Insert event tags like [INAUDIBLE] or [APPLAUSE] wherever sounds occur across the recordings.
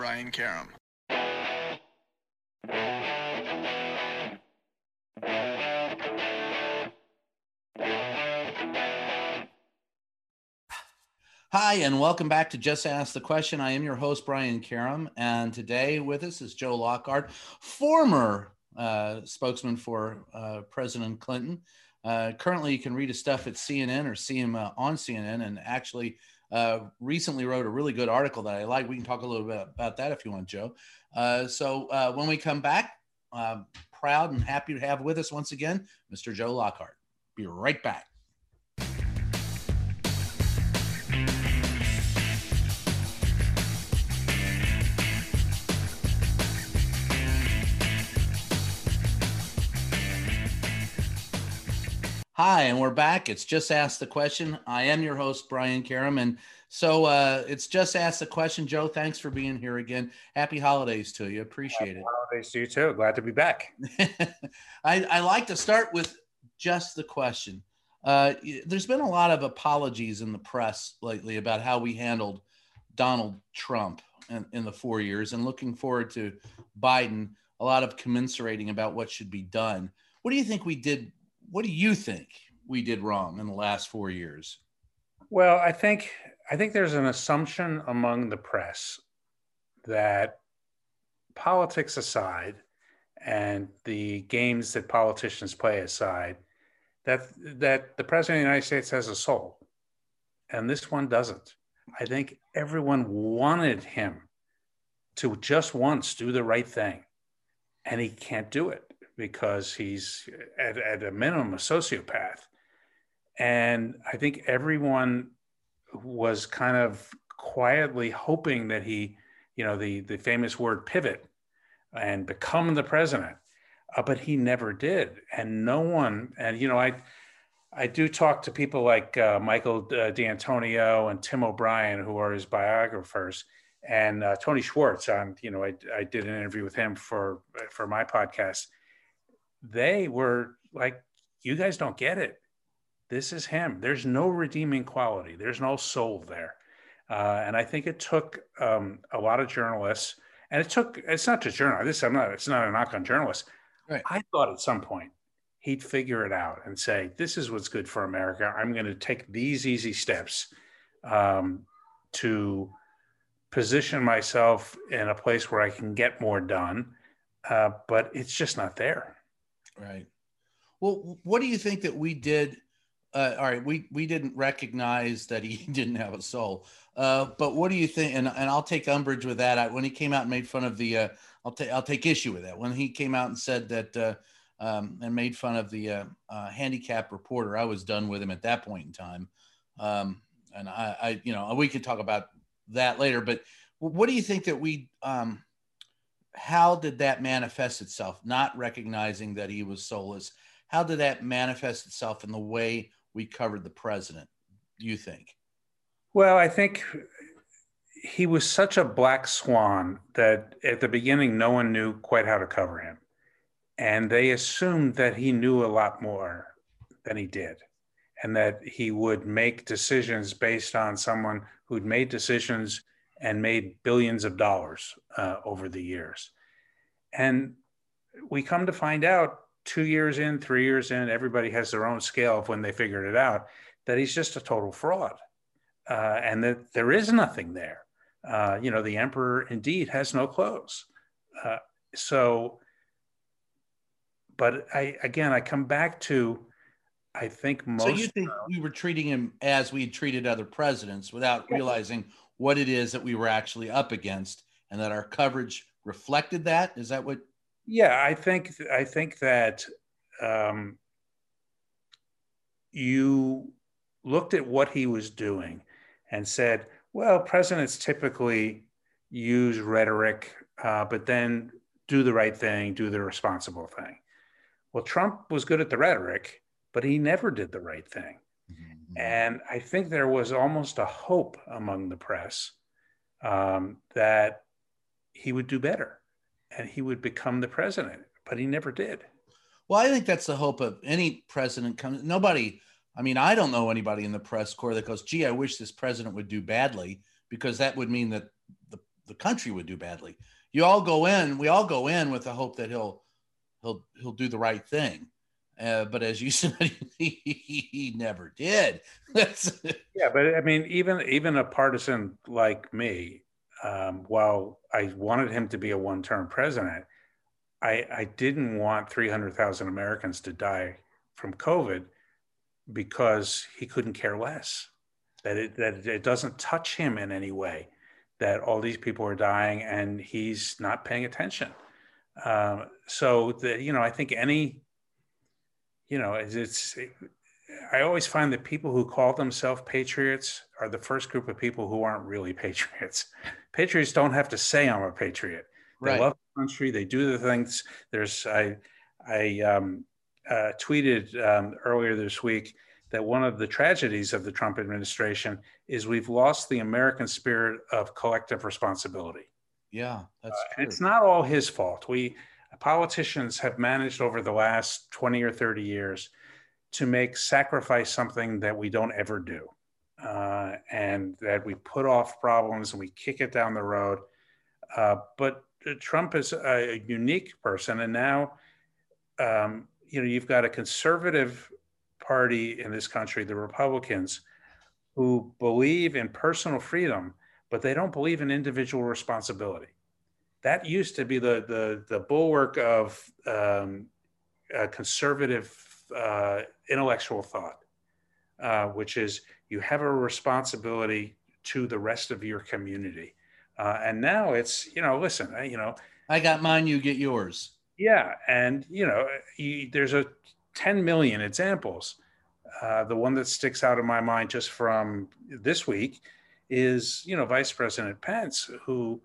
Brian Karem. Hi, and welcome back to Just Ask the Question. I am your host, Brian Karem, and today with us is Joe Lockhart, former uh, spokesman for uh, President Clinton. Uh, currently, you can read his stuff at CNN or see him uh, on CNN, and actually uh, recently wrote a really good article that I like. We can talk a little bit about that if you want, Joe. Uh, so uh, when we come back, proud and happy to have with us once again, Mr. Joe Lockhart. Be right back. Hi, and we're back. It's Just Ask the Question. I am your host, Brian Karem. And so uh, it's Just Ask the Question. Joe, thanks for being here again. Happy holidays to you. Appreciate it. Happy it. Holidays to you too. Glad to be back. [LAUGHS] I, I, like to start with just the question. Uh, there's been a lot of apologies in the press lately about how we handled Donald Trump in, in the four years and looking forward to Biden, a lot of commiserating about what should be done. What do you think we did what do you think we did wrong in the last four years? Well, I think I think there's an assumption among the press that politics aside and the games that politicians play aside, that that the president of the United States has a soul, and this one doesn't. I think everyone wanted him to just once do the right thing, and he can't do it because he's at, at a minimum a sociopath. And I think everyone was kind of quietly hoping that he, you know, the, the famous word pivot and become the president. Uh, but he never did. And no one, and, you know, I, I do talk to people like uh, Michael uh, D'Antonio and Tim O'Brien, who are his biographers, and uh, Tony Schwartz. On you know, I, I did an interview with him for for my podcast, they were like, you guys don't get it. This is him. There's no redeeming quality, there's no soul there. Uh, and I think it took um, a lot of journalists, and it took, it's not just journalists, I'm not, it's not a knock on journalists. Right. I thought at some point he'd figure it out and say, this is what's good for America. I'm going to take these easy steps um, to position myself in a place where I can get more done. Uh, but it's just not there. Right. Well, what do you think that we did? Uh, all right, we we didn't recognize that he [LAUGHS] didn't have a soul. Uh, but what do you think? And, and I'll take umbrage with that. I, when he came out and made fun of the, uh, I'll take I'll take issue with that. When he came out and said that uh, um, and made fun of the uh, uh, handicap reporter, I was done with him at that point in time. Um, and I, I, you know, we could talk about that later. But what do you think that we? Um, how did that manifest itself? Not recognizing that he was soulless. How did that manifest itself in the way we covered the president? You think? Well, I think he was such a black swan that at the beginning, no one knew quite how to cover him. And they assumed that he knew a lot more than he did, and that he would make decisions based on someone who'd made decisions and made billions of dollars uh, over the years. And we come to find out two years in, three years in, everybody has their own scale of when they figured it out, that he's just a total fraud uh, and that there is nothing there. Uh, you know, the emperor indeed has no clothes. Uh, so, but I, again, I come back to, I think most. So you think we were treating him as we treated other presidents without realizing what it is that we were actually up against and that our coverage reflected that is that what yeah i think i think that um, you looked at what he was doing and said well presidents typically use rhetoric uh, but then do the right thing, do the responsible thing. Well, Trump was good at the rhetoric, but he never did the right thing. Mm-hmm. And I think there was almost a hope among the press um, that he would do better and he would become the president, but he never did. Well, I think that's the hope of any president. Comes nobody. I mean, I don't know anybody in the press corps that goes, "Gee, I wish this president would do badly," because that would mean that the, the country would do badly. You all go in. We all go in with the hope that he'll he'll he'll do the right thing. Uh, but as you [LAUGHS] said, he, never did. [LAUGHS] yeah, but I mean, even even a partisan like me, um, while I wanted him to be a one-term president, I, I didn't want 300,000 Americans to die from COVID because he couldn't care less. That it that it doesn't touch him in any way. That all these people are dying and he's not paying attention. Um, so that you know, I think any, you know, it's, it's it, I always find that people who call themselves patriots are the first group of people who aren't really [LAUGHS] patriots. Patriots don't have to say I'm a patriot. They right. love the country. They do the things. There's I I um, uh, tweeted um, earlier this week that one of the tragedies of the Trump administration is we've lost the American spirit of collective responsibility. Yeah, that's uh, true. It's not all his fault. We politicians have managed over the last 20 or 30 years to make sacrifice something that we don't ever do. Uh, and that we put off problems and we kick it down the road. Uh, but Trump is a unique person. And now, um, you know, you've got a conservative party in this country, the Republicans, who believe in personal freedom but they don't believe in individual responsibility. That used to be the the, the bulwark of um, conservative uh, intellectual thought, uh, which is you have a responsibility to the rest of your community. Uh, and now it's you know listen you know I got mine, you get yours. Yeah, and you know you, there's a 10 million examples. Uh, the one that sticks out in my mind just from this week is, you know, Vice President Pence, who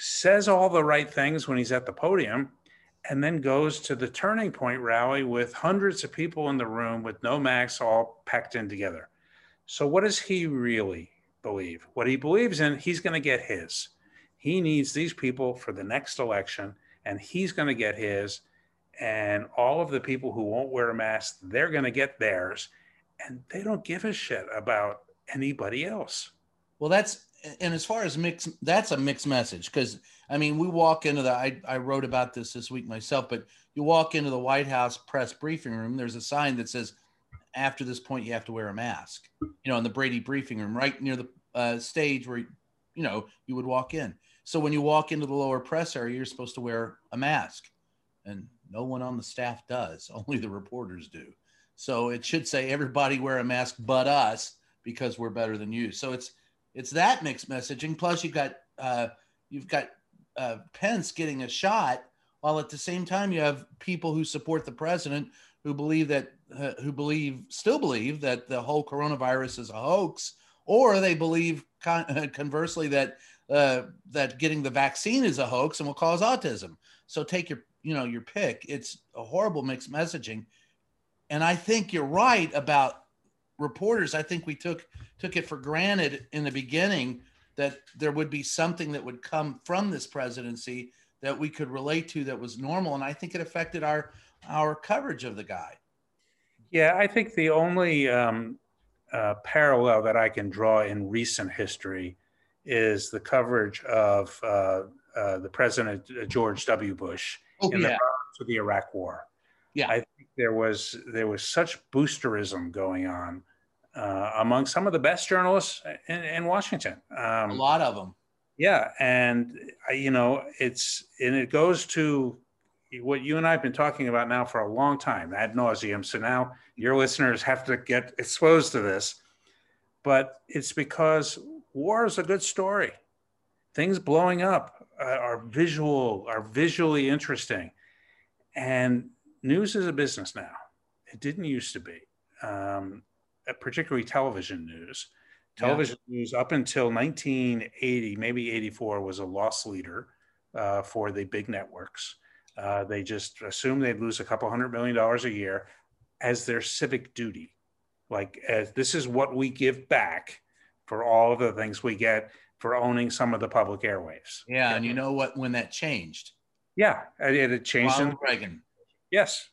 says all the right things when he's at the podium and then goes to the turning point rally with hundreds of people in the room with no masks all packed in together. So, what does he really believe? What he believes in, he's going to get his. He needs these people for the next election, and he's going to get his. And all of the people who won't wear a mask, they're going to get theirs. And they don't give a shit about anybody else. Well, that's and as far as mix, that's a mixed message because I mean, we walk into the. I, I wrote about this this week myself, but you walk into the White House press briefing room. There's a sign that says, "After this point, you have to wear a mask." You know, in the Brady briefing room, right near the uh, stage where you know you would walk in. So when you walk into the lower press area, you're supposed to wear a mask, and no one on the staff does. [LAUGHS] Only the reporters do. So it should say everybody wear a mask but us because we're better than you. So it's it's that mixed messaging. Plus, you've got uh, you've got uh, Pence getting a shot, while at the same time you have people who support the president who believe that uh, who believe still believe that the whole coronavirus is a hoax, or they believe con- [LAUGHS] conversely that uh, that getting the vaccine is a hoax and will cause autism. So take your you know your pick. It's a horrible mixed messaging, and I think you're right about reporters, I think we took took it for granted in the beginning that there would be something that would come from this presidency that we could relate to that was normal, and I think it affected our our coverage of the guy. Yeah, I think the only um, uh, parallel that I can draw in recent history is the coverage of uh, uh, the President uh, George W. Bush oh, in yeah. the the Iraq War. Yeah, I think there was there was such boosterism going on uh, among some of the best journalists in, in Washington. Um, a lot of them. Yeah, and you know it's and it goes to what you and I have been talking about now for a long time ad nauseum. So now your listeners have to get exposed to this, but it's because war is a good story. Things blowing up uh, are visual, are visually interesting, and news is a business now. It didn't used to be. Um, uh, particularly television news. Television yeah. news up until 1980, maybe 84, was a loss leader uh, for the big networks. Uh, they just assumed they'd lose a couple hundred million dollars a year as their civic duty. Like, as this is what we give back for all of the things we get for owning some of the public airwaves. Yeah, and you know what? When that changed, Yeah, it, it changed. Ronald Reagan. Yes.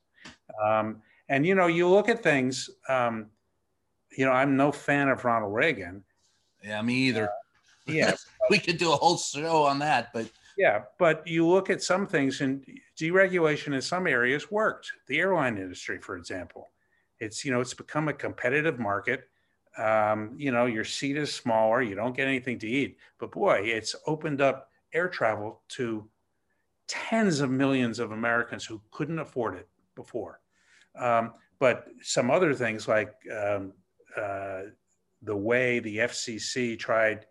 Um, and, you know, you look at things, um, you know, I'm no fan of Ronald Reagan. Yeah, me either. [LAUGHS] Yeah. we could do a whole show on that, but Yeah, but you look at some things, and deregulation in some areas worked. The airline industry, for example, it's you know it's become a competitive market. Um, you know, your seat is smaller, you don't get anything to eat, but boy, it's opened up air travel to tens of millions of Americans who couldn't afford it before. Um, but some other things like um, uh, the way the FCC tried,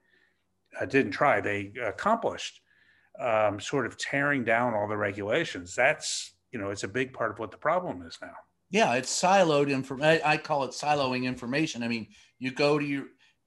uh, didn't try, they accomplished um, sort of tearing down all the regulations. That's, you know, it's a big part of what the problem is now. yeah, it's siloed information. I call it siloing information. I mean, you go to your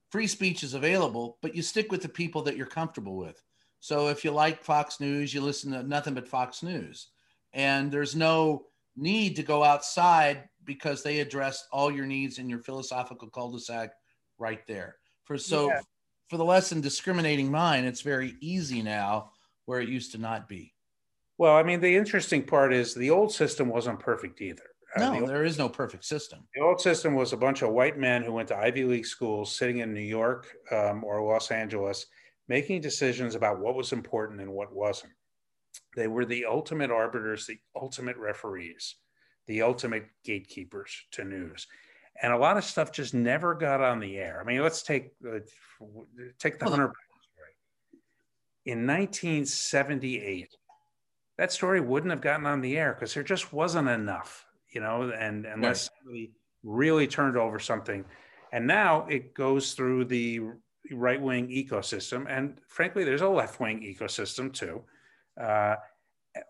free speech is available, but you stick with the people that you're comfortable with. So if you like Fox News, you listen to nothing but Fox News. And there's no need to go outside because they address all your needs in your philosophical cul-de-sac right there. For so Yeah. for the less than discriminating mind, it's very easy now where it used to not be. Well, I mean, the interesting part is the old system wasn't perfect either. Uh, No, the, old, there is no perfect system. the old system was a bunch of white men who went to Ivy League schools sitting in New York um, or Los Angeles, making decisions about what was important and what wasn't. They were the ultimate arbiters, the ultimate referees, the ultimate gatekeepers to news. And a lot of stuff just never got on the air. I mean, let's take uh, take the Well, Hunter Biden story. In 1978, that story wouldn't have gotten on the air because there just wasn't enough, you know, and unless somebody really turned over something. And now it goes through the right wing ecosystem. And frankly, there's a left wing ecosystem too. Uh,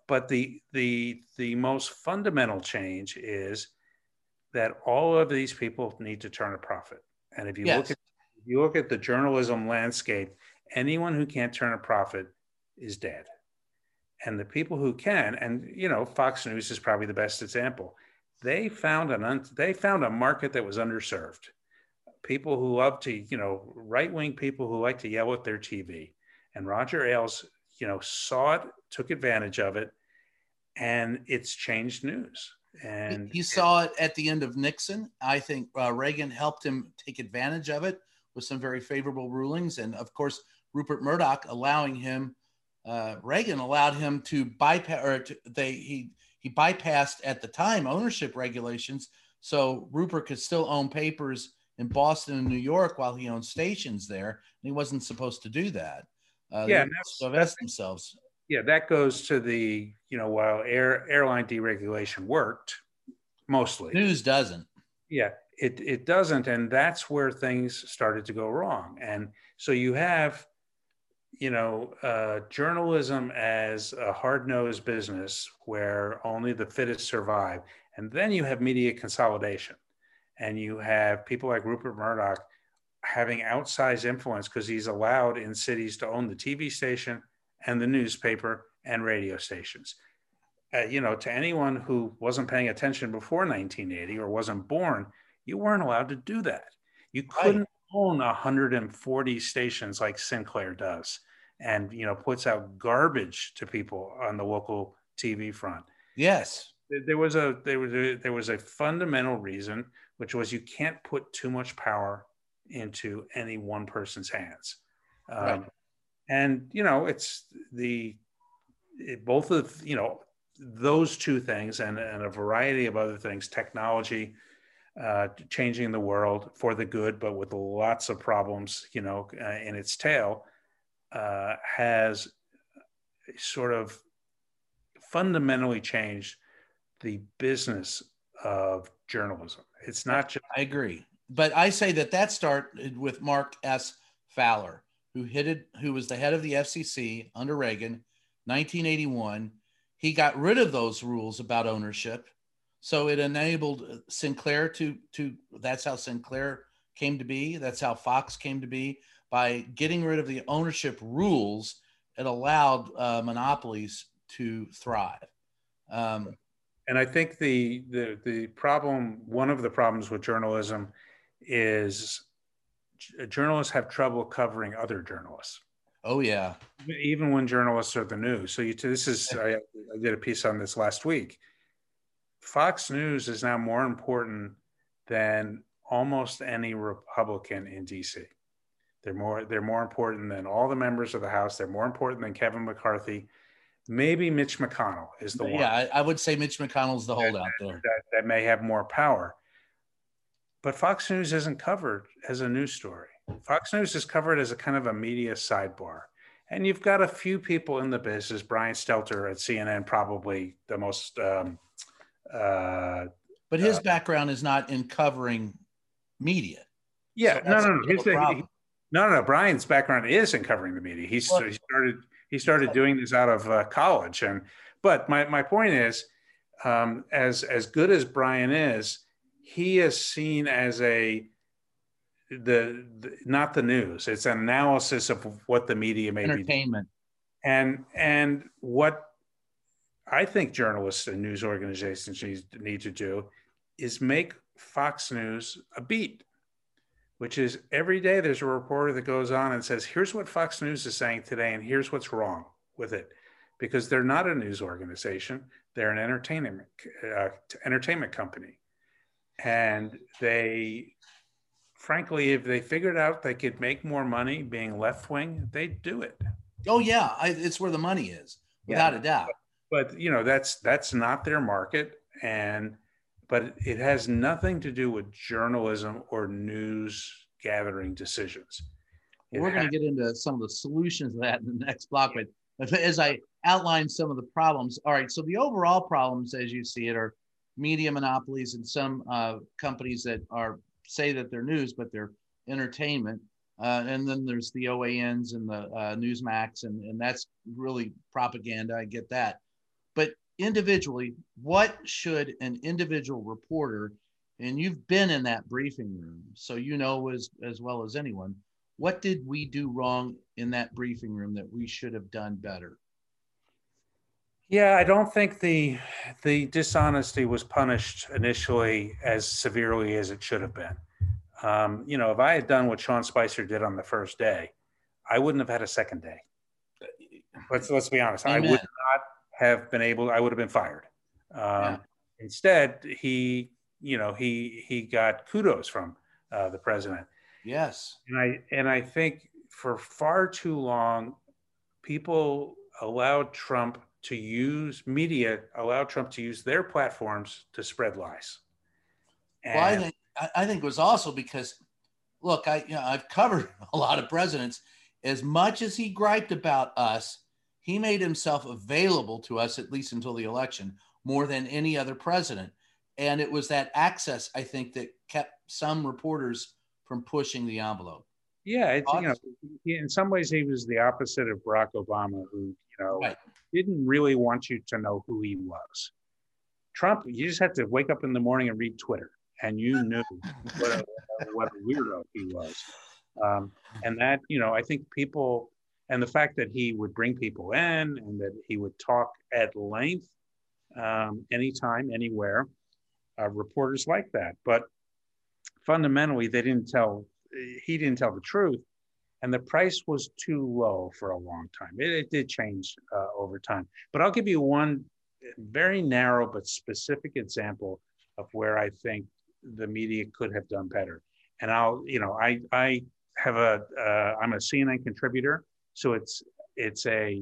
but the, the, the most fundamental change is that all of these people need to turn a profit. And if you look at if you look at the journalism landscape, anyone who can't turn a profit is dead. And the people who can, and you know, Fox News is probably the best example. They found an un, they found a market that was underserved. People who love to, you know, right wing people who like to yell at their TV. And Roger Ailes, you know, saw it, took advantage of it, and it's changed news. And he saw it at the end of Nixon. I think uh, Reagan helped him take advantage of it with some very favorable rulings, and of course Rupert Murdoch allowing him. Uh, Reagan allowed him to bypass, or to, they he he bypassed at the time ownership regulations, so Rupert could still own papers in Boston and New York while he owned stations there, and he wasn't supposed to do that. Uh, Yeah, they and that's- divest themselves. yeah, that goes to the, you know, while air airline deregulation worked mostly. News doesn't. Yeah, it, it doesn't. And that's where things started to go wrong. And so you have, you know, uh, journalism as a hard nosed business where only the fittest survive. And then you have media consolidation. And you have people like Rupert Murdoch having outsized influence because he's allowed in cities to own the TV station and the newspaper and radio stations. Uh, you know, to anyone who wasn't paying attention before 1980 or wasn't born, you weren't allowed to do that. You couldn't own 140 stations like Sinclair does, and you know puts out garbage to people on the local TV front. Yes. There- There was a there was a, there was a fundamental reason, which was you can't put too much power into any one person's hands. Um, Right. And you know, it's the it, both of you know those two things and, and a variety of other things, technology, uh, changing the world for the good, but with lots of problems, you know, uh, in its tail, uh, has sort of fundamentally changed the business of journalism. It's not just I agree. But I say that that started with Mark S. Fowler, who hit it, who was the head of the FCC under Reagan, 1981. He got rid of those rules about ownership, so it enabled Sinclair to to. That's how Sinclair came to be. That's how Fox came to be by getting rid of the ownership rules. it allowed uh, monopolies to thrive. Um, and I think the the the problem, one of the problems with journalism, is uh, journalists have trouble covering other journalists. Oh yeah, even when journalists are the news. So you, this is I, I did a piece on this last week. Fox News is now more important than almost any Republican in DC. They're more they're more important than all the members of the House. They're more important than Kevin McCarthy. Maybe Mitch McConnell is the one. Yeah, I, I, would say Mitch McConnell's the holdout that, there. That, that may have more power. But Fox News isn't covered as a news story. Fox News is covered as a kind of a media sidebar. And you've got a few people in the business. Brian Stelter at CNN, probably the most. Um, uh, but his uh, background is not in covering media. Yeah, so no, no, no. He, no, no. Brian's background is in covering the media. He's, well, he started he started doing this out of uh, college, and but my my point is, um, as as good as Brian is, he is seen as a the, the, not the news. It's an analysis of what the media may entertainment. Be and and what i think journalists and news organizations need to do is make fox news a beat which is every day there's a reporter that goes on and says here's what fox news is saying today and here's what's wrong with it because they're not a news organization they're an entertainment uh, entertainment company and they frankly, if they figured out they could make more money being left wing, they'd do it. Oh yeah, I, it's where the money is, without yeah. a doubt. But, but you know, that's that's not their market, and but it has nothing to do with journalism or news gathering decisions. It We're going to get into some of the solutions of that in the next block, but as I outline some of the problems, all right. So the overall problems, as you see it, are media monopolies and some uh, companies that are say that they're news, but they're entertainment. Uh, and then there's the OANs and the uh, Newsmax, and, and that's really propaganda. I get that. Individually, what should an individual reporter, and you've been in that briefing room, so you know as, as well as anyone, what did we do wrong in that briefing room that we should have done better? Yeah, I don't think the the dishonesty was punished initially as severely as it should have been. Um, you know, if I had done what Sean Spicer did on the first day, I wouldn't have had a second day. Let's let's be honest. Amen. I would not have been able. I would have been fired. Um, yeah. Instead, he you know he he got kudos from uh, the president. Yes, and I and I think for far too long, people allowed Trump to use media, allowed Trump to use their platforms to spread lies. And well, I think I think it was also because, look, I you know I've covered [LAUGHS] a lot of presidents. As much as he griped about us, he made himself available to us at least until the election more than any other president. And it was that access, I think, that kept some reporters from pushing the envelope. Yeah, it's, you know, in some ways he was the opposite of Barack Obama, who you know right. didn't really want you to know who he was. Trump, you just had to wake up in the morning and read Twitter, and you [LAUGHS] knew what, a, what a weirdo he was. Um, and that, you know, I think people, and the fact that he would bring people in and that he would talk at length, um, anytime, anywhere, uh, reporters like that. But fundamentally, they didn't tell he didn't tell the truth, and the price was too low for a long time. It, it did change uh, over time, but I'll give you one very narrow but specific example of where I think the media could have done better. And I'll, you know, I I have a am uh, a CNN contributor, so it's it's a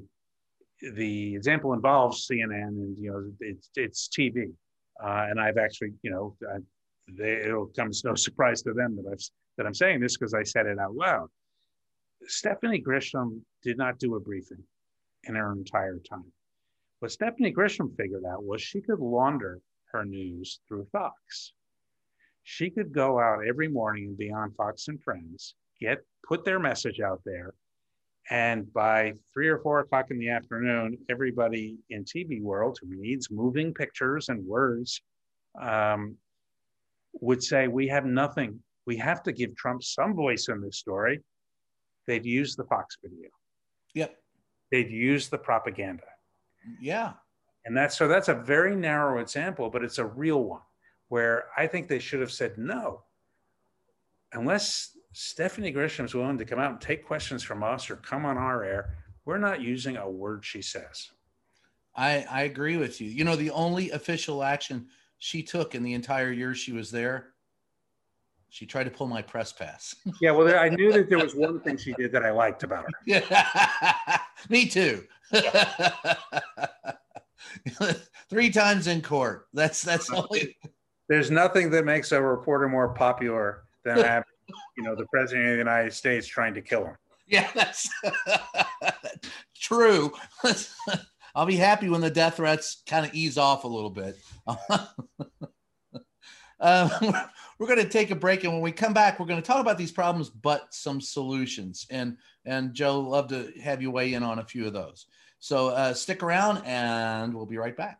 the example involves CNN and you know it's it's TV, uh, and I've actually you know I, they, it'll come as no [LAUGHS] surprise to them that I've that I'm saying this because I said it out loud. Stephanie Grisham did not do a briefing in her entire time. What Stephanie Grisham figured out was she could launder her news through Fox. She could go out every morning and be on Fox and Friends, get put their message out there, and by three or four o'clock in the afternoon, everybody in TV world who needs moving pictures and words um, would say, "We have nothing we have to give Trump some voice in this story. They'd use the Fox video. Yep. they'd use the propaganda. Yeah. And that's so that's a very narrow example, but it's a real one where I think they should have said no. Unless Stephanie Grisham's willing to come out and take questions from us or come on our air, we're not using a word she says. I, I agree with you. You know, the only official action she took in the entire year she was there, she tried to pull my press pass. [LAUGHS] Yeah, well, I knew that there was one thing she did that I liked about her. [LAUGHS] Yeah, me too. [LAUGHS] Three times in court. That's that's uh, only. There's nothing that makes a reporter more popular than having, you know, the president of the United States trying to kill him. Yeah, that's [LAUGHS] true. [LAUGHS] I'll be happy when the death threats kind of ease off a little bit. [LAUGHS] um, we're going to take a break, and when we come back, we're going to talk about these problems, but some solutions. And and Joe, love to have you weigh in on a few of those. So uh, stick around, and we'll be right back.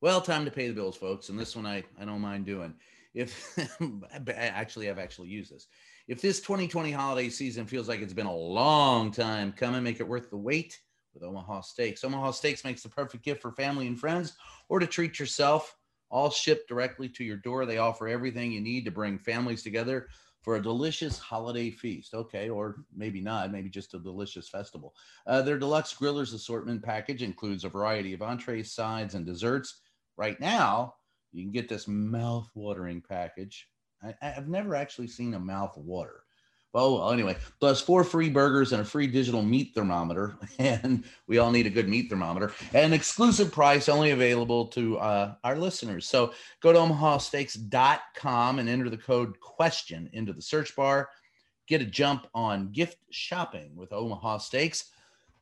Well, time to pay the bills, folks. And this one I, I don't mind doing. If [LAUGHS] actually, I've actually used this. If this 2020 holiday season feels like it's been a long time coming, make it worth the wait with Omaha Steaks. Omaha Steaks makes the perfect gift for family and friends or to treat yourself. All shipped directly to your door. They offer everything you need to bring families together for a delicious holiday feast. Okay, or maybe not, maybe just a delicious festival. Uh, their deluxe grillers assortment package includes a variety of entrees, sides, and desserts right now, you can get this mouth watering package. I, have never actually seen a mouth water. Oh, well, anyway, plus four free burgers and a free digital meat thermometer. [LAUGHS] And we all need a good meat thermometer. An exclusive price only available to uh, our listeners. So go to omahasteaks.com and enter the code question into the search bar. Get a jump on gift shopping with Omaha Steaks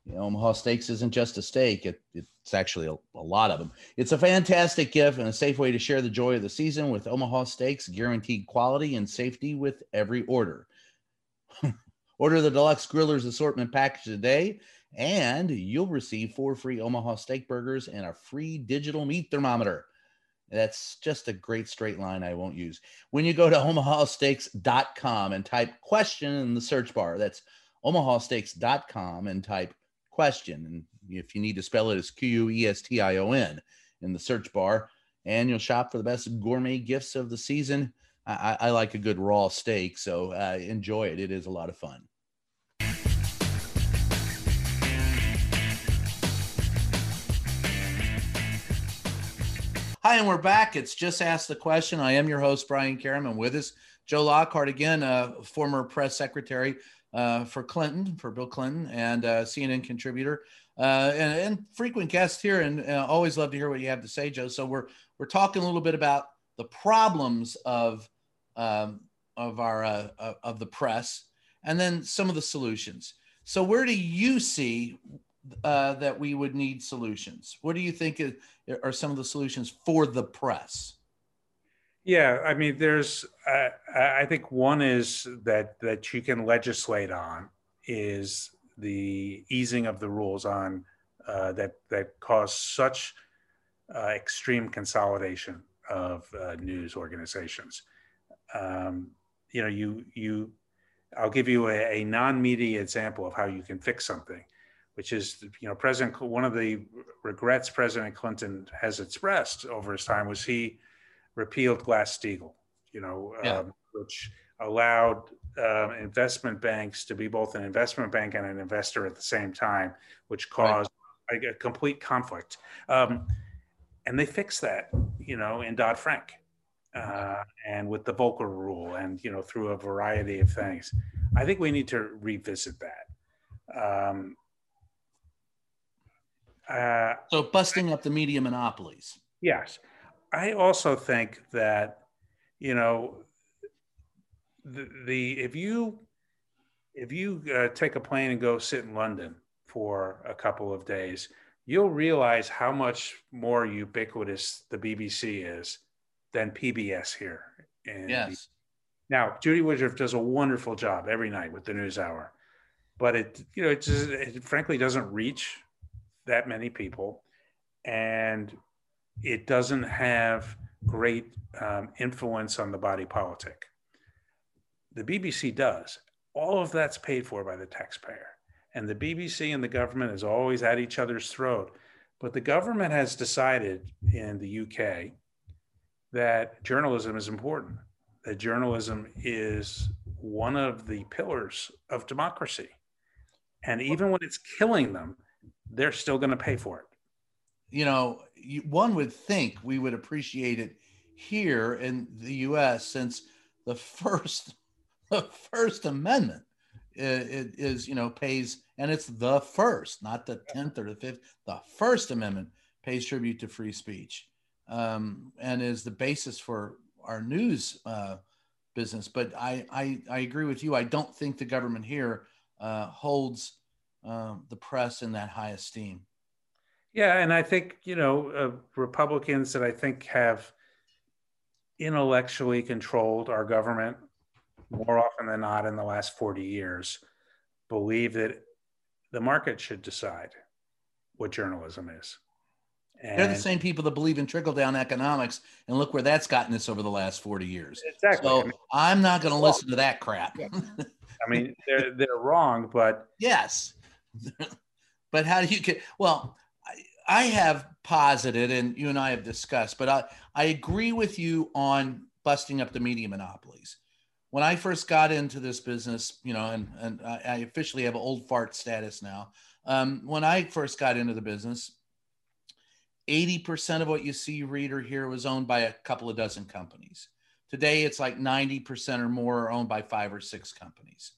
you know, Omaha Steaks isn't just a steak, it, it's actually a, a, lot of them. It's a fantastic gift and a safe way to share the joy of the season with Omaha Steaks, guaranteed quality and safety with every order. [LAUGHS] order the deluxe grillers assortment package today, and you'll receive four free Omaha steak burgers and a free digital meat thermometer. That's just a great straight line I won't use. When you go to omahasteaks.com and type question in the search bar, that's omahasteaks.com and type question. And if you need to spell it, it's Q U E S T I O N in the search bar. And you'll shop for the best gourmet gifts of the season. I, I like a good raw steak, so uh, enjoy it. It is a lot of fun. Hi, and we're back. It's Just Ask the Question. I am your host, Brian Karem, and with us, Joe Lockhart, again, uh, former press secretary uh, for Clinton, for Bill Clinton, and uh, CNN contributor, uh, and, and, frequent guest here. And always love to hear what you have to say, Joe. So we're we're talking a little bit about the problems of um, of our uh, of the press, and then some of the solutions. So where do you see uh, that we would need solutions? What do you think are some of the solutions for the press? Yeah, I mean, there's. Uh, I think one is that that you can legislate on is the easing of the rules on uh, that that cause such uh, extreme consolidation of uh, news organizations. Um, you know, you you. I'll give you a, a non-media example of how you can fix something, which is you know President. One of the regrets President Clinton has expressed over his time was he repealed Glass Steagall, you know, yeah. um, which allowed uh, investment banks to be both an investment bank and an investor at the same time, which caused right. a, a, complete conflict. Um, and they fixed that, you know, in Dodd Frank. Uh, and with the Volcker rule, and you know, through a variety of things, I think we need to revisit that. Um, uh, so busting up the media monopolies. Yes, I also think that, you know, the, the if you if you uh, take a plane and go sit in London for a couple of days, you'll realize how much more ubiquitous the BBC is than PBS here. And yes. Now, Judy Woodruff does a wonderful job every night with the News Hour, but it you know it, just, it frankly doesn't reach that many people, and it doesn't have great um, influence on the body politic. The BBC does. All of that's paid for by the taxpayer. And the BBC and the government is always at each other's throat. But the government has decided in the UK that journalism is important, that journalism is one of the pillars of democracy. And even when it's killing them, they're still going to pay for it. You know, you, one would think we would appreciate it here in the US since the first [LAUGHS] the first amendment is, is you know pays and it's the first not the 10th or the 5th the first amendment pays tribute to free speech um, and is the basis for our news uh, business. But I, I i agree with you. I don't think the government here uh, holds uh, the press in that high esteem yeah and i think you know uh, republicans that i think have intellectually controlled our government more often than not in the last 40 years believe that the market should decide what journalism is. And They're the same people that believe in trickle down economics, and look where that's gotten us over the last 40 years. Exactly. So I mean, I'm not going to listen to that crap. [LAUGHS] I mean, they're, they're wrong, but. Yes. [LAUGHS] but how do you get, well, I, have posited, and you and I have discussed, but I, I agree with you on busting up the media monopolies when I first got into this business, you know, and, and I officially have old fart status now. Um, when I first got into the business, 80% of what you see, read, or hear was owned by a couple of dozen companies. Today, it's like 90% or more are owned by five or six companies.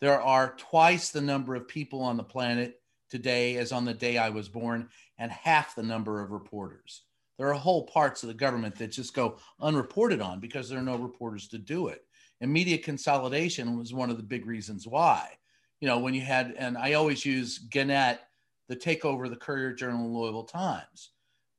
There are twice the number of people on the planet today as on the day I was born, and half the number of reporters. There are whole parts of the government that just go unreported on because there are no reporters to do it and media consolidation was one of the big reasons why. You know, when you had, and I always use Gannett, the takeover of the Courier Journal and Louisville Times.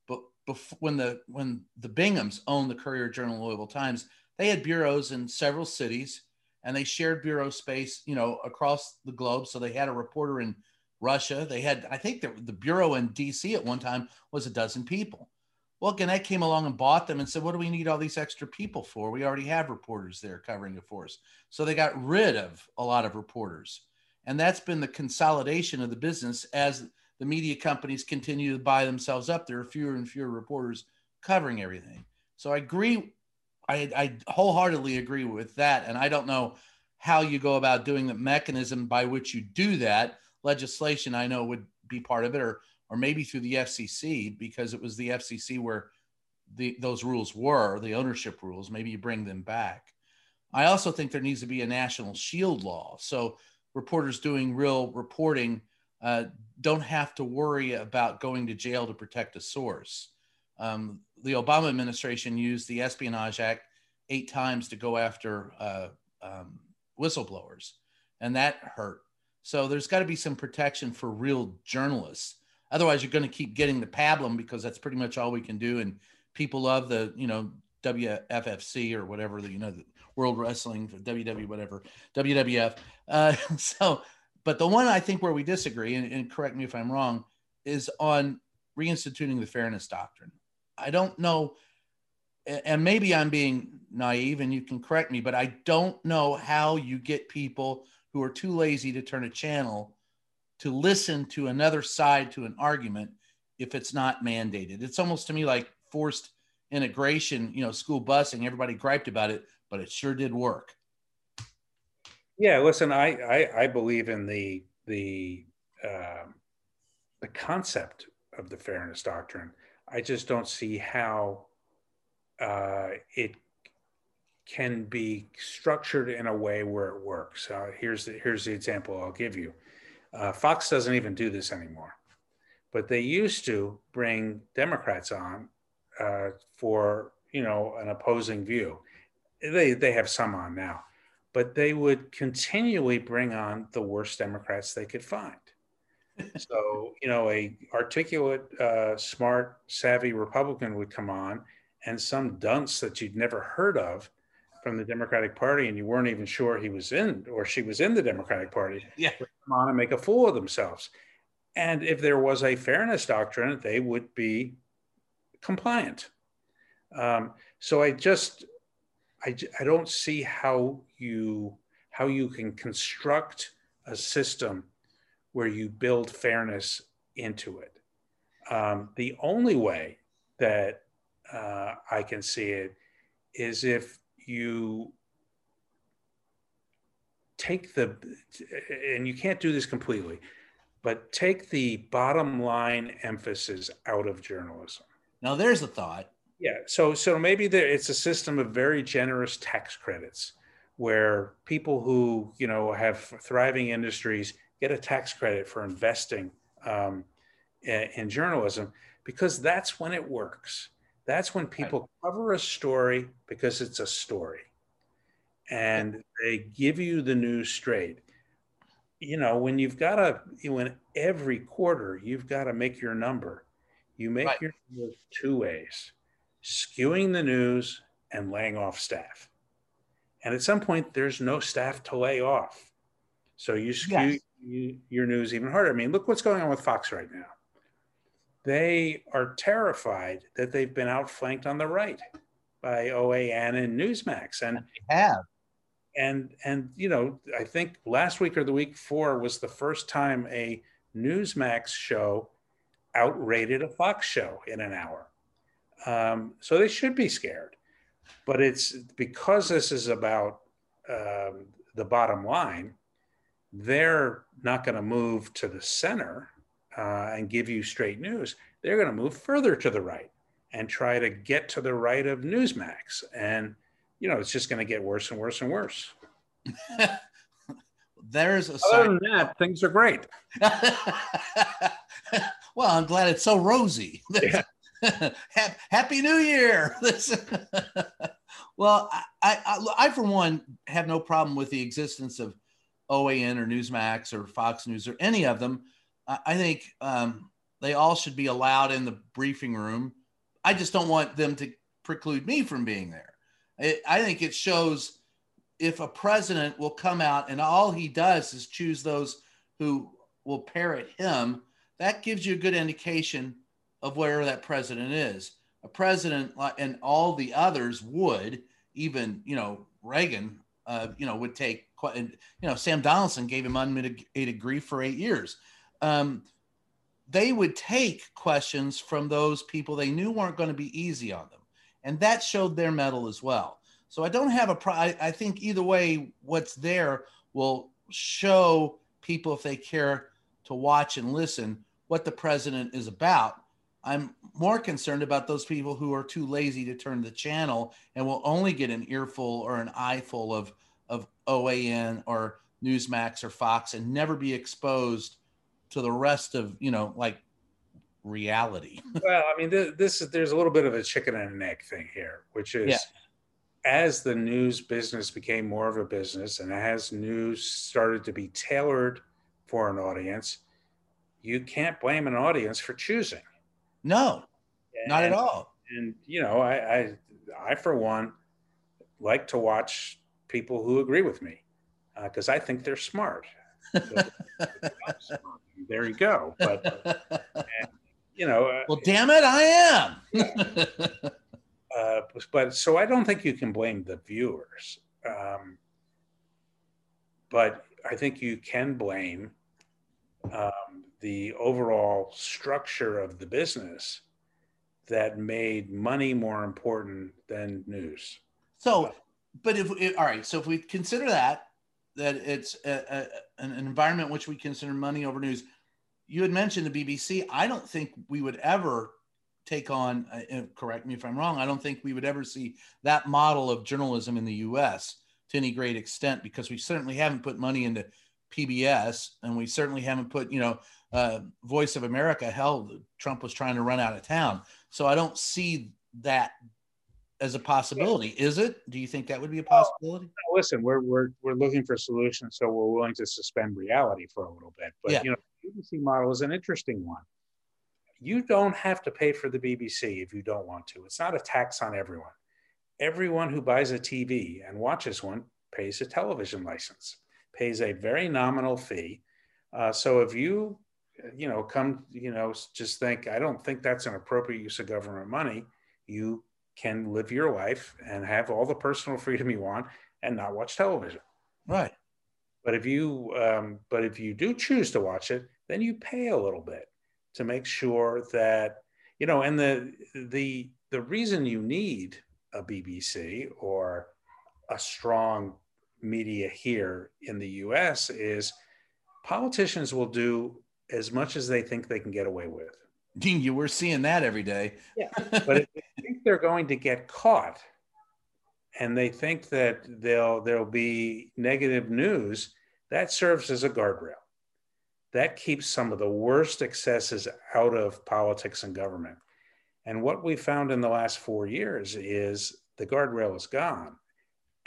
But before, when the when the Binghams owned the Courier Journal and Louisville Times, they had bureaus in several cities, and they shared bureau space, you know, across the globe. So they had a reporter in Russia. They had, I think, the, the bureau in D.C. at one time was a dozen people. Well, Gannett came along and bought them and said, What do we need all these extra people for? We already have reporters there covering it for us. So they got rid of a lot of reporters. And that's been the consolidation of the business as the media companies continue to buy themselves up. There are fewer and fewer reporters covering everything. So I agree. I, I wholeheartedly agree with that. And I don't know how you go about doing the mechanism by which you do that. Legislation, I know, would be part of it, or or maybe through the FCC because it was the FCC where the, those rules were the ownership rules. Maybe you bring them back. I also think there needs to be a national shield law. So reporters doing real reporting uh, don't have to worry about going to jail to protect a source. Um, the Obama administration used the Espionage Act eight times to go after uh, um, whistleblowers, and that hurt. So there's got to be some protection for real journalists Otherwise, you're going to keep getting the pablum because that's pretty much all we can do. And people love the, you know, WFFC or whatever the, you know, the World Wrestling, WW, whatever, WWF. Uh, [LAUGHS] so, but the one I think where we disagree, and, and correct me if I'm wrong, is on reinstituting the fairness doctrine. I don't know, and maybe I'm being naive, and you can correct me, but I don't know how you get people who are too lazy to turn a channel to listen to another side to an argument if it's not mandated. It's almost to me like forced integration, you know, school busing. Everybody griped about it, but it sure did work. Yeah, listen, I I, I believe in the the uh, the concept of the fairness doctrine. I just don't see how uh, it can be structured in a way where it works. Uh, here's the here's the example I'll give you. Uh, Fox doesn't even do this anymore, but they used to bring Democrats on uh, for you know an opposing view. They they have some on now, but they would continually bring on the worst Democrats they could find. [LAUGHS] so you know a articulate, uh, smart, savvy Republican would come on, and some dunce that you'd never heard of from the Democratic Party and you weren't even sure he was in or she was in the Democratic Party yeah. come on and make a fool of themselves. And if there was a fairness doctrine, they would be compliant. Um, So I just, I, I don't see how you how you can construct a system where you build fairness into it. Um, the only way that uh, I can see it is if you take the, and you can't do this completely, but take the bottom line emphasis out of journalism. Now, there's a thought. Yeah. So, so maybe there, it's a system of very generous tax credits where people who, you know, have thriving industries get a tax credit for investing um, in, in journalism because that's when it works. That's when people cover a story because it's a story and they give you the news straight. You know, when you've got to, when every quarter you've got to make your number, you make right. your number two ways skewing the news and laying off staff. And at some point, there's no staff to lay off. So you skew yes. you, your news even harder. I mean, look what's going on with Fox right now. They are terrified that they've been outflanked on the right by OAN and Newsmax. And they have. and and you know i think last week or the week before was the first time a newsmax show outrated a fox show in an hour. Um, so they should be scared but it's because this is about um, the bottom line they're not going to move to the center uh, and give you straight news they're going to move further to the right and try to get to the right of newsmax and you know, it's just going to get worse and worse and worse. [LAUGHS] There's a Other than that, things are great. [LAUGHS] well, I'm glad it's so rosy. [LAUGHS] Yeah. Happy New Year. well, I, I, I, for one, have no problem with the existence of OAN or Newsmax or Fox News or any of them. I think um, they all should be allowed in the briefing room. I just don't want them to preclude me from being there. It, I think it shows if a president will come out and all he does is choose those who will parrot him, that gives you a good indication of where that president is. A president and all the others would, even you know Reagan, uh, you know would take. quite. You know Sam Donaldson gave him unmitigated grief for eight years. Um, they would take questions from those people they knew weren't going to be easy on them and that showed their mettle as well. So I don't have a pro. I, I think either way, what's there will show people if they care to watch and listen what the president is about. I'm more concerned about those people who are too lazy to turn the channel and will only get an earful or an eyeful of of OAN or Newsmax or Fox and never be exposed to the rest of you know like reality. well, I mean, this, this, is there's a little bit of a chicken and an egg thing here, which is yeah. as the news business became more of a business and as news started to be tailored for an audience, you can't blame an audience for choosing. No, and, not at all. And you know, I, I, I for one, like to watch people who agree with me because uh, I think they're smart. [LAUGHS] there you go. But [LAUGHS] and, you know. Uh, well, damn it, I am. [LAUGHS] uh, but so I don't think you can blame the viewers. Um, but I think you can blame um, the overall structure of the business that made money more important than news. So, but if, if all right, so if we consider that that it's a, a, an environment which we consider money over news, you had mentioned the BBC. I don't think we would ever take on, uh, correct me if I'm wrong, I don't think we would ever see that model of journalism in the US to any great extent because we certainly haven't put money into PBS and we certainly haven't put, you know, uh, Voice of America. Hell, Trump was trying to run out of town. So I don't see that as a possibility. Is it? Do you think that would be a possibility? Well, listen, we're, we're, we're looking for solutions. So we're willing to suspend reality for a little bit. But, yeah. you know, the BBC model is an interesting one. You don't have to pay for the BBC if you don't want to. It's not a tax on everyone. Everyone who buys a TV and watches one pays a television license, pays a very nominal fee. Uh, so if you, you know, come, you know, just think, I don't think that's an appropriate use of government money, you can live your life and have all the personal freedom you want and not watch television. Right. But if you um, but if you do choose to watch it, then you pay a little bit to make sure that you know. And the the the reason you need a BBC or a strong media here in the U.S. is politicians will do as much as they think they can get away with. [LAUGHS] You we're seeing that every day. Yeah, [LAUGHS] but if they think they're going to get caught, and they think that they'll there'll be negative news, that serves as a guardrail. That keeps some of the worst excesses out of politics and government. And what we found in the last four years is the guardrail is gone,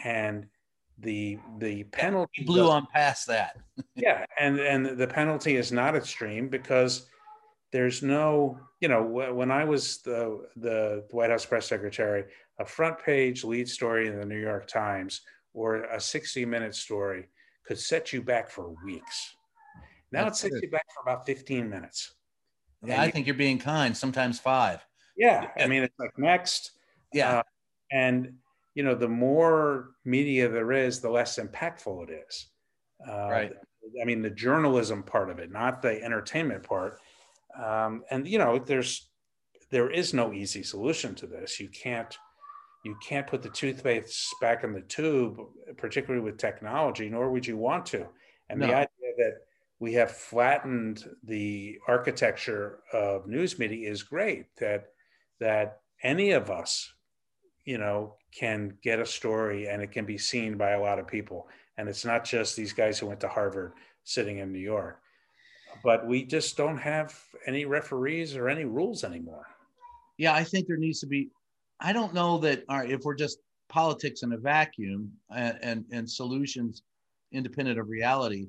and the the penalty blew on past that. [LAUGHS] yeah, and and the penalty is not extreme because there's no, you know, when I was the the White House press secretary, a front page lead story in the New York Times or a 60 minute story could set you back for weeks. Now That's it sets you back for about 15 minutes. Yeah, and I you, think you're being kind. Sometimes five. Yeah, I mean it's like next. Yeah, uh, and you know the more media there is, the less impactful it is. Uh, right. I mean the journalism part of it, not the entertainment part. Um, and you know, there's there is no easy solution to this. You can't you can't put the toothpaste back in the tube, particularly with technology, nor would you want to. And no. the idea that we have flattened the architecture of news media is great. That that any of us, you know, can get a story and it can be seen by a lot of people. And it's not just these guys who went to Harvard sitting in New York but we just don't have any referees or any rules anymore. Yeah, I think there needs to be. I don't know that. All right, if we're just politics in a vacuum and and, and solutions independent of reality,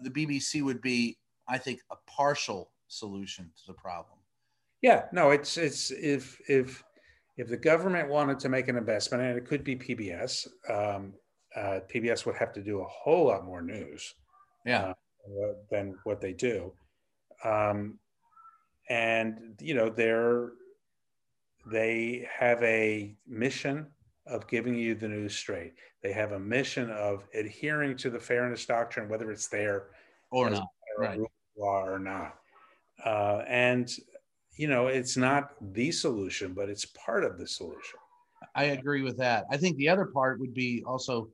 the BBC would be, I think, a partial solution to the problem. Yeah, no, it's it's if if if the government wanted to make an investment, and it could be PBS, um, uh, PBS would have to do a whole lot more news. Yeah. Uh, than what they do. Um, and you know they're they have a mission of giving you the news straight. They have a mission of adhering to the fairness doctrine, whether it's there or not, right. law or not. Uh, and you know, it's not the solution, but it's part of the solution. I agree with that. I think the other part would be also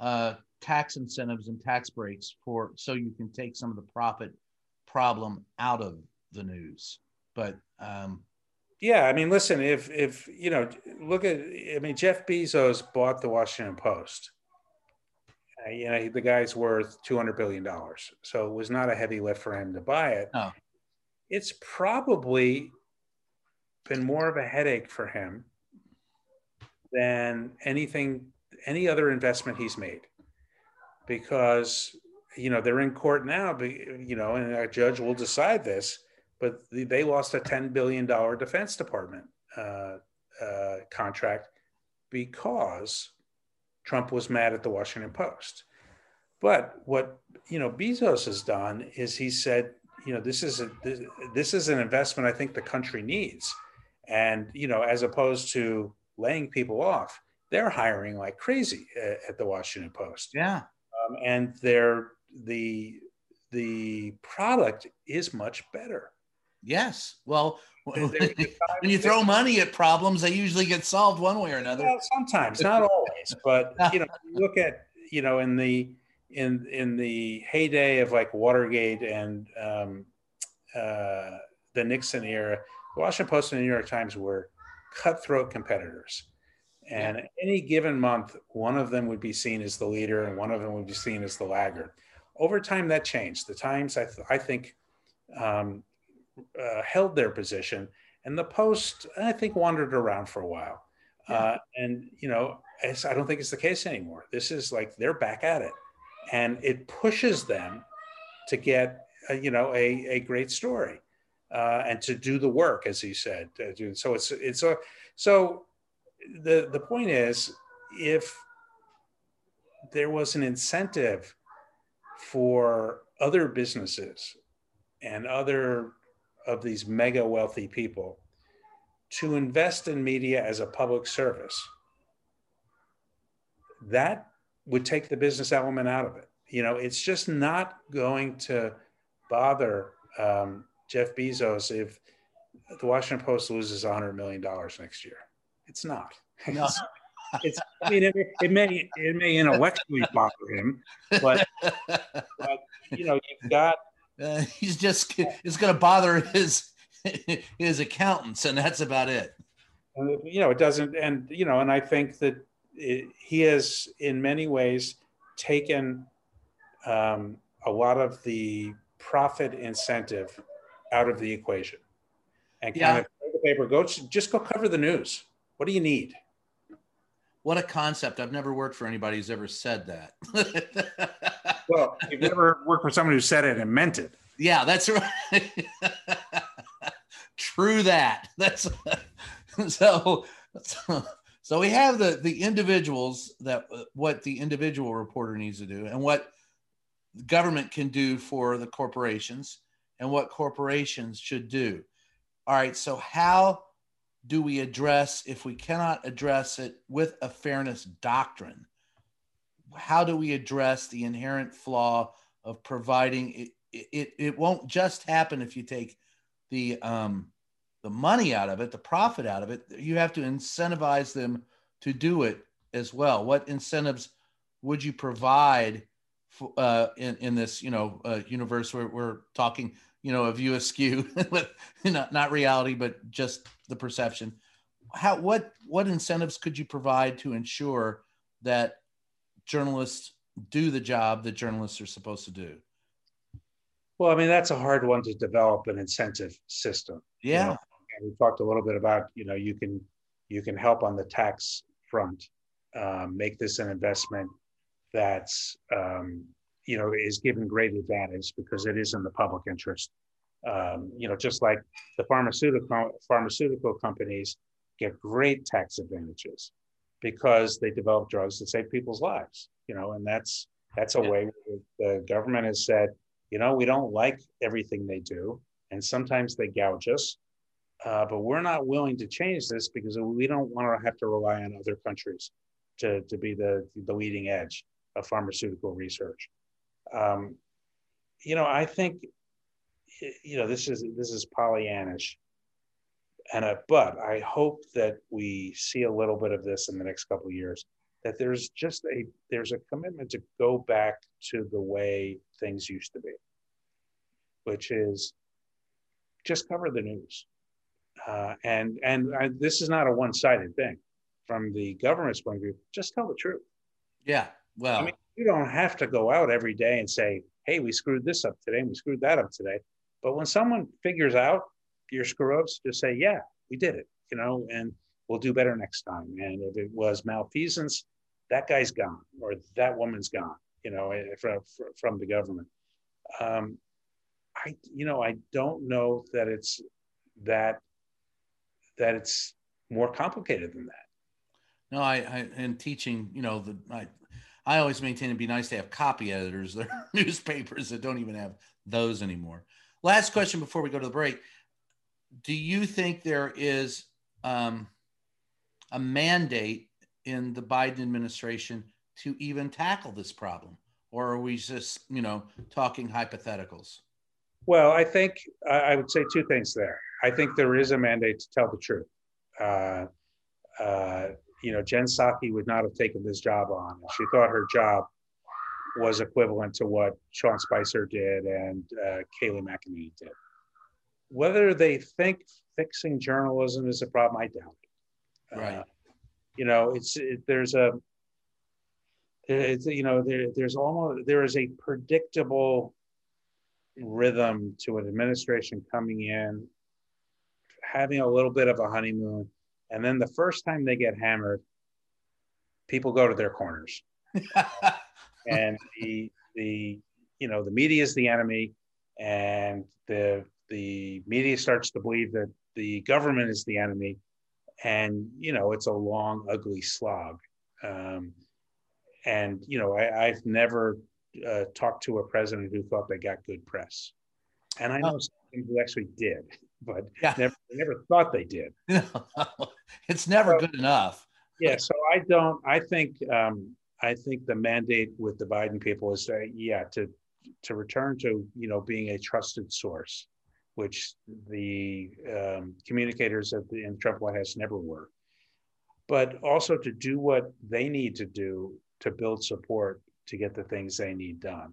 uh, tax incentives and tax breaks for so you can take some of the profit problem out of the news. But um, yeah, I mean, listen, if if you know, look at, I mean, Jeff Bezos bought the Washington Post. Uh, you know, the guy's worth two hundred billion dollars, so it was not a heavy lift for him to buy it. No. It's probably been more of a headache for him than anything, any other investment he's made because you know they're in court now you know and a judge will decide this but they lost a 10 billion dollar defense department uh, uh, contract because trump was mad at the washington post. But what you know bezos has done is he said you know this is a this, this is an investment i think the country needs. And you know as opposed to laying people off they're hiring like crazy at, at the washington post. Yeah um, and they're the the product is much better. Yes. Well, [LAUGHS] [LAUGHS] when you throw money at problems, they usually get solved one way or another. Well, sometimes, not always, but [LAUGHS] you know, you look at you know in the in in the heyday of like Watergate and um, uh, the Nixon era, the Washington Post and the New York Times were cutthroat competitors. And any given month, one of them would be seen as the leader and one of them would be seen as the laggard. Over time, that changed. The Times, I, th- I think, um, uh, held their position, and the Post, I think, wandered around for a while. Yeah. Uh, and, you know, I don't think it's the case anymore. This is like they're back at it. And it pushes them to get, a, you know, a, a great story uh, and to do the work, as he said. so it's, it's a, so the the point is if there was an incentive for other businesses and other of these mega wealthy people to invest in media as a public service, that would take the business element out of it. You know, it's just not going to bother um, Jeff Bezos if the Washington Post loses $100 million next year. It's not. [LAUGHS] No. It's, it's, I mean, it, it, may it may intellectually bother him, but, but you know, you've got. Uh, he's just it's going to bother his [LAUGHS] his accountants, and that's about it. You know, it doesn't, and you know, and I think that it, he has, in many ways, taken um, a lot of the profit incentive out of the equation, and kind yeah. of the paper. Go just go cover the news. What do you need? What a concept! I've never worked for anybody who's ever said that. [LAUGHS] well, you've never worked for someone who said it and meant it. Yeah, that's right. [LAUGHS] True that. That's so, [LAUGHS] so. So we have the the individuals that uh, what the individual reporter needs to do, and what government can do for the corporations, and what corporations should do. All right. So how do we address if we cannot address it with a fairness doctrine? How do we address the inherent flaw of providing it? It, it won't just happen if you take the um, the money out of it, the profit out of it, you have to incentivize them to do it as well. What incentives would you provide for, uh, in, in this, you know, uh, universe where we're talking, you know, a view askew, [LAUGHS] with, not, not reality, but just the perception. How, what, what incentives could you provide to ensure that journalists do the job that journalists are supposed to do? Well, I mean, that's a hard one to develop an incentive system. Yeah. You know? we talked a little bit about you know you can you can help on the tax front um, make this an investment that's um, you know is given great advantage because it is in the public interest um, you know just like the pharmaceutical pharmaceutical companies get great tax advantages because they develop drugs that save people's lives you know and that's that's a yeah. way the government has said you know we don't like everything they do and sometimes they gouge us uh, but we're not willing to change this because we don't want to have to rely on other countries to, to be the, the leading edge of pharmaceutical research. Um, you know, I think, you know, this is this is Pollyannish, and a, but I hope that we see a little bit of this in the next couple of years. That there's just a there's a commitment to go back to the way things used to be, which is just cover the news uh, and and I, this is not a one-sided thing from the government's point of view. Just tell the truth. Yeah. Well, I mean, you don't have to go out every day and say, "Hey, we screwed this up today, and we screwed that up today." But when someone figures out your screw ups, just say, "Yeah, we did it," you know, and we'll do better next time. And if it was malfeasance, that guy's gone or that woman's gone, you know, eh, from from the government. Um, I, you know, I don't know that it's that that it's more complicated than that. No, I, I in teaching, you know, the I, I always maintain it'd be nice to have copy editors. There are [LAUGHS] newspapers that don't even have those anymore. Last question before we go to the break: Do you think there is um, a mandate in the Biden administration to even tackle this problem, or are we just, you know, talking hypotheticals? Well, I think I would say two things there. I think there is a mandate to tell the truth. Uh, uh, you know, Jen Psaki would not have taken this job on. She thought her job was equivalent to what Sean Spicer did and uh, Kayleigh McEnany did. Whether they think fixing journalism is a problem, I doubt it. Right. Uh, you know, it's it, there's a it's, you know there, there's almost there is a predictable rhythm to an administration coming in, having a little bit of a honeymoon, and then the first time they get hammered, people go to their corners. [LAUGHS] and the the you know the media is the enemy, and the the media starts to believe that the government is the enemy, and you know it's a long, ugly slog. Um, and you know I, I've never uh, talked to a president who thought they got good press, and I know oh. someone who actually did. But Yeah. never, never thought they did. [LAUGHS] it's never Well- good enough. Yeah, so I don't. I think um, I think the mandate with the Biden people is that yeah to to return to you know being a trusted source, which the um, communicators at the in the Trump White House never were, but also to do what they need to do to build support to get the things they need done,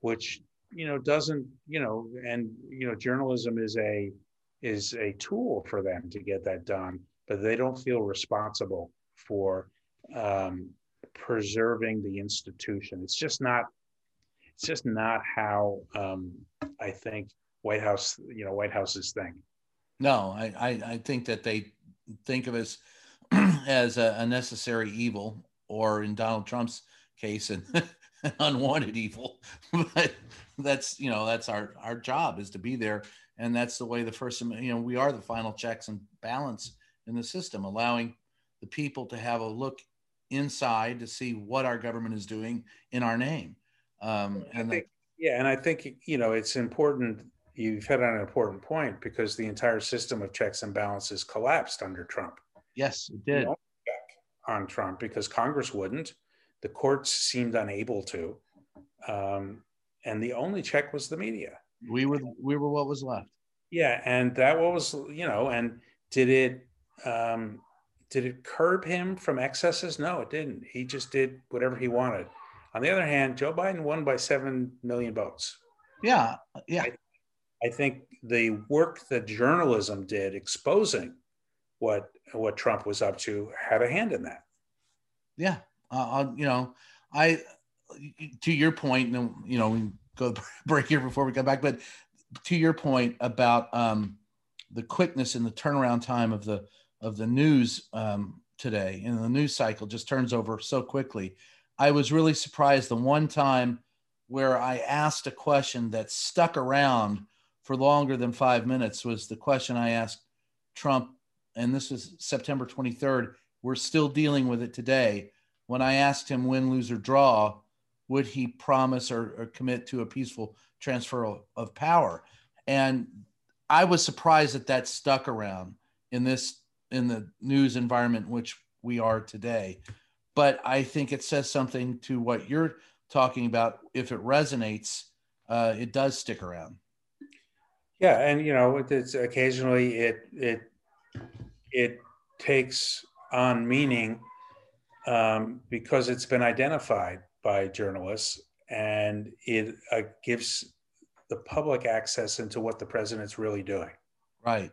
which you know doesn't you know and you know journalism is a is a tool for them to get that done, but they don't feel responsible for um, preserving the institution. It's just not. It's just not how um, I think White House, you know, White Houses thing. No, I, I, I think that they think of us [CLEARS THROAT] as a, a necessary evil, or in Donald Trump's case, an, [LAUGHS] an unwanted evil. [LAUGHS] but that's you know that's our our job is to be there, and that's the way the first you know we are the final checks and balance in the system, allowing the people to have a look inside to see what our government is doing in our name. Um, and think, yeah, and I think you know it's important. You've hit on an important point because the entire system of checks and balances collapsed under Trump. yes, it did. On Trump because Congress wouldn't, the courts seemed unable to, um, and the only check was the media. We were we were what was left. Yeah, and that was you know, and did it um, did it curb him from excesses? No, it didn't. He just did whatever he wanted. On the other hand, Joe Biden won by seven million votes. Yeah, yeah. I think the work that journalism did exposing what what Trump was up to had a hand in that. yeah uh, you know i to your point and you know we go [LAUGHS] break here before we come back but to your point about um, the quickness and the turnaround time of the of the news um, today and the news cycle just turns over so quickly. I was really surprised the one time where i asked a question that stuck around for longer than five minutes was the question i asked trump and this was september 23rd we're still dealing with it today. When I asked him win, lose, or draw, would he promise or, or commit to a peaceful transfer of, power? And I was surprised that that stuck around in this in the news environment in which we are today. But I think it says something to what you're talking about. If it resonates, uh, it does stick around. Yeah, and you know, it's occasionally it it it takes on meaning um, because it's been identified by journalists and it uh, gives the public access into what the president's really doing. Right.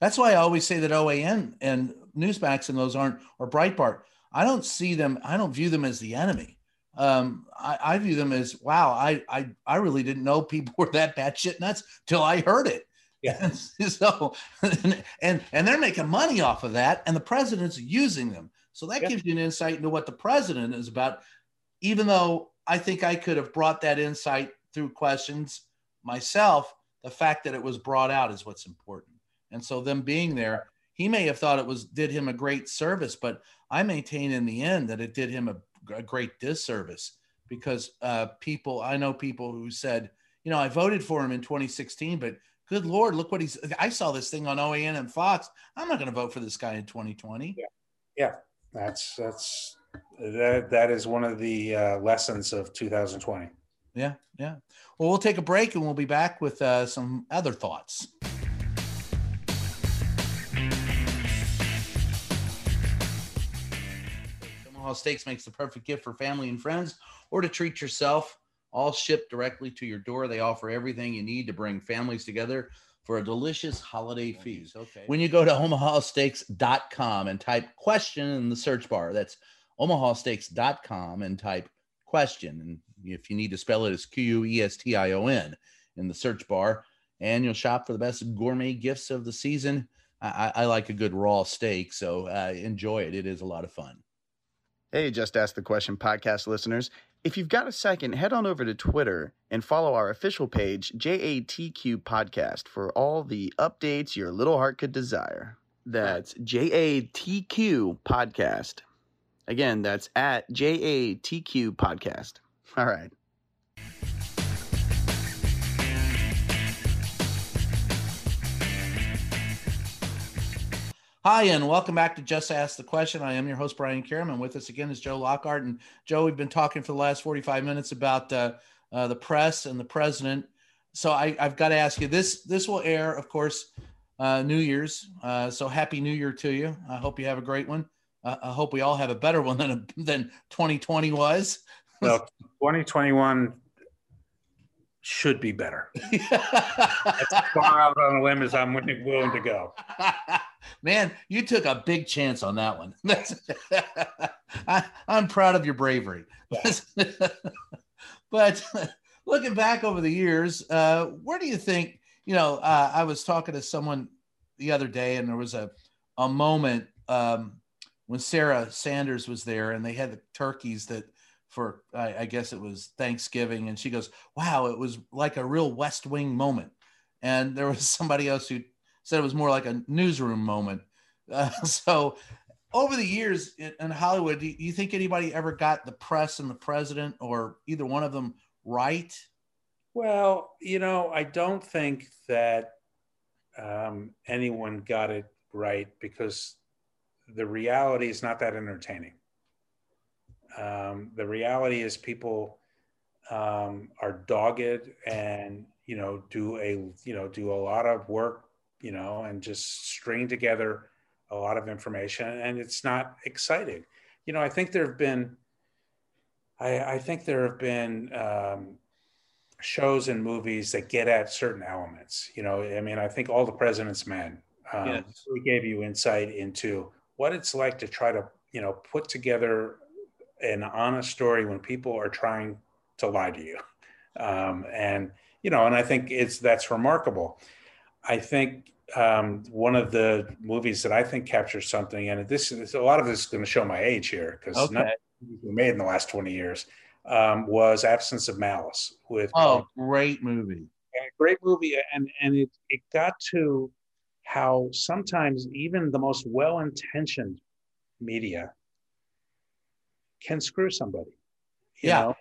That's why I always say that OAN and Newsmax and those aren't, or Breitbart, I don't see them, I don't view them as the enemy. Um, I, I view them as, wow, I, I, I really didn't know people [LAUGHS] were that batshit nuts till I heard it. Yeah. [LAUGHS] so, and, and, and they're making money off of that and the president's using them. So that Yeah. gives you an insight into what the president is about, even though I think I could have brought that insight through questions myself. The fact that it was brought out is what's important. And so them being there, he may have thought it was did him a great service, but I maintain in the end that it did him a, a great disservice because uh, people I know people who said, you know, I voted for him in 2016, but good lord, look what he's. I saw this thing on OAN and Fox. I'm not going to vote for this guy in 2020. Yeah, that's that's that that is one of the uh, lessons of 2020. Yeah, yeah. Well, we'll take a break and we'll be back with uh, some other thoughts. Omaha Steaks makes the perfect gift for family and friends or to treat yourself. All shipped directly to your door. They offer everything you need to bring families together for a delicious holiday feast. Okay. When you go to omahasteaks.com and type question in the search bar, that's omahasteaks.com and type question. And if you need to spell it, it's Q U E S T I O N in the search bar. And you'll shop for the best gourmet gifts of the season. I, I like a good raw steak, so uh, enjoy it. It is a lot of fun. Hey, Just Ask the Question podcast listeners. If you've got a second, head on over to Twitter and follow our official page, JATQ Podcast, for all the updates your little heart could desire. That's JATQ Podcast. Again, that's at JATQ Podcast. All right. Hi, and welcome back to Just Ask the Question. I am your host, Brian Karem, and with us again is Joe Lockhart. And Joe, we've been talking for the last 45 minutes about uh, uh, the press and the president. So I, have got to ask you this. This will air, of course, uh, New Year's. Uh, so happy New Year to you. I hope you have a great one. Uh, I hope we all have a better one than [LAUGHS] than 2020 was. [LAUGHS] Well, 2021 should be better. [LAUGHS] As far out on a limb as I'm willing to go. Man, you took a big chance on that one. I, am proud of your bravery. but looking back over the years, uh, where do you think, you know, uh, I was talking to someone the other day and there was a, a moment um, when Sarah Sanders was there and they had the turkeys that for I, I, guess it was Thanksgiving, and she goes, "Wow, it was like a real West Wing moment." And there was [LAUGHS] somebody else who said it was more like a newsroom moment. [LAUGHS] Uh, so, over the years in, in Hollywood, do you think anybody ever got the press and the president, or either one of them, right? Well, you know, I don't think that um, anyone got it right because the reality is not that entertaining. Um, the reality is people um, are dogged and you know do a you know do a lot of work you know and just string together a lot of information and it's not exciting. You know, I think there have been I, I think there have been um, shows and movies that get at certain elements. You know, I mean, I think all the President's Men um, yes. really gave you insight into what it's like to try to you know put together an honest story when people are trying to lie to you. Um, and, you know, and I think it's, that's remarkable. I think um, one of the movies that I think captures something, and this is a lot of this is going to show my age here because okay. none were made in the last 20 years, um, was Absence of Malice with. Oh, great movie. great movie. And, and it, it got to how sometimes even the most well intentioned media can screw somebody. yeah. Know,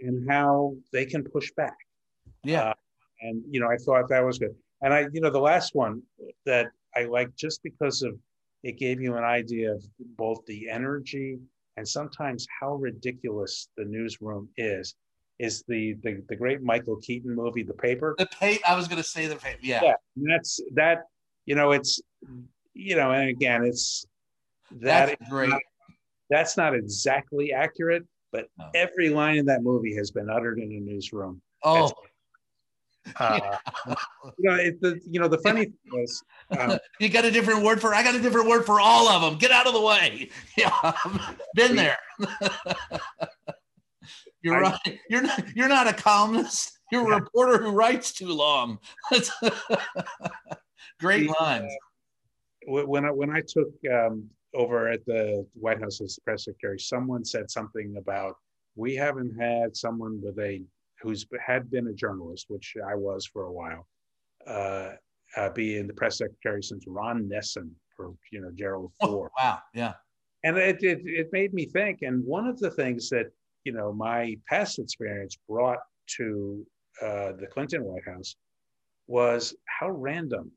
and how they can push back. Yeah. Uh, and, you know, I thought that was good. And I, you know, the last one that I like just because of it gave you an idea of both the energy and sometimes how ridiculous the newsroom is is the the, the great Michael Keaton movie The Paper. The paper I was going to say the paper. Yeah. Yeah. That's that you know it's you know and again it's that that's great. Not, that's not exactly accurate, but no. every line in that movie has been uttered in a newsroom. Oh. Uh, [LAUGHS] you know, it, the you know the funny thing is, um, [LAUGHS] you got a different word for. I got a different word for all of them. Get out of the way. [LAUGHS] Yeah, been there. you're I, right. You're not. You're not a columnist. You're a yeah. reporter who writes too long. Great lines. Uh, when I when I took um, over at the White House as press secretary, someone said something about we haven't had someone with a who's had been a journalist, which I was for a while, uh, uh, be in the press secretary since Ron Nessen for you know Gerald oh, Ford. Oh, wow, yeah. And it, it it made me think. And one of the things that you know my past experience brought to uh, the Clinton White House was how random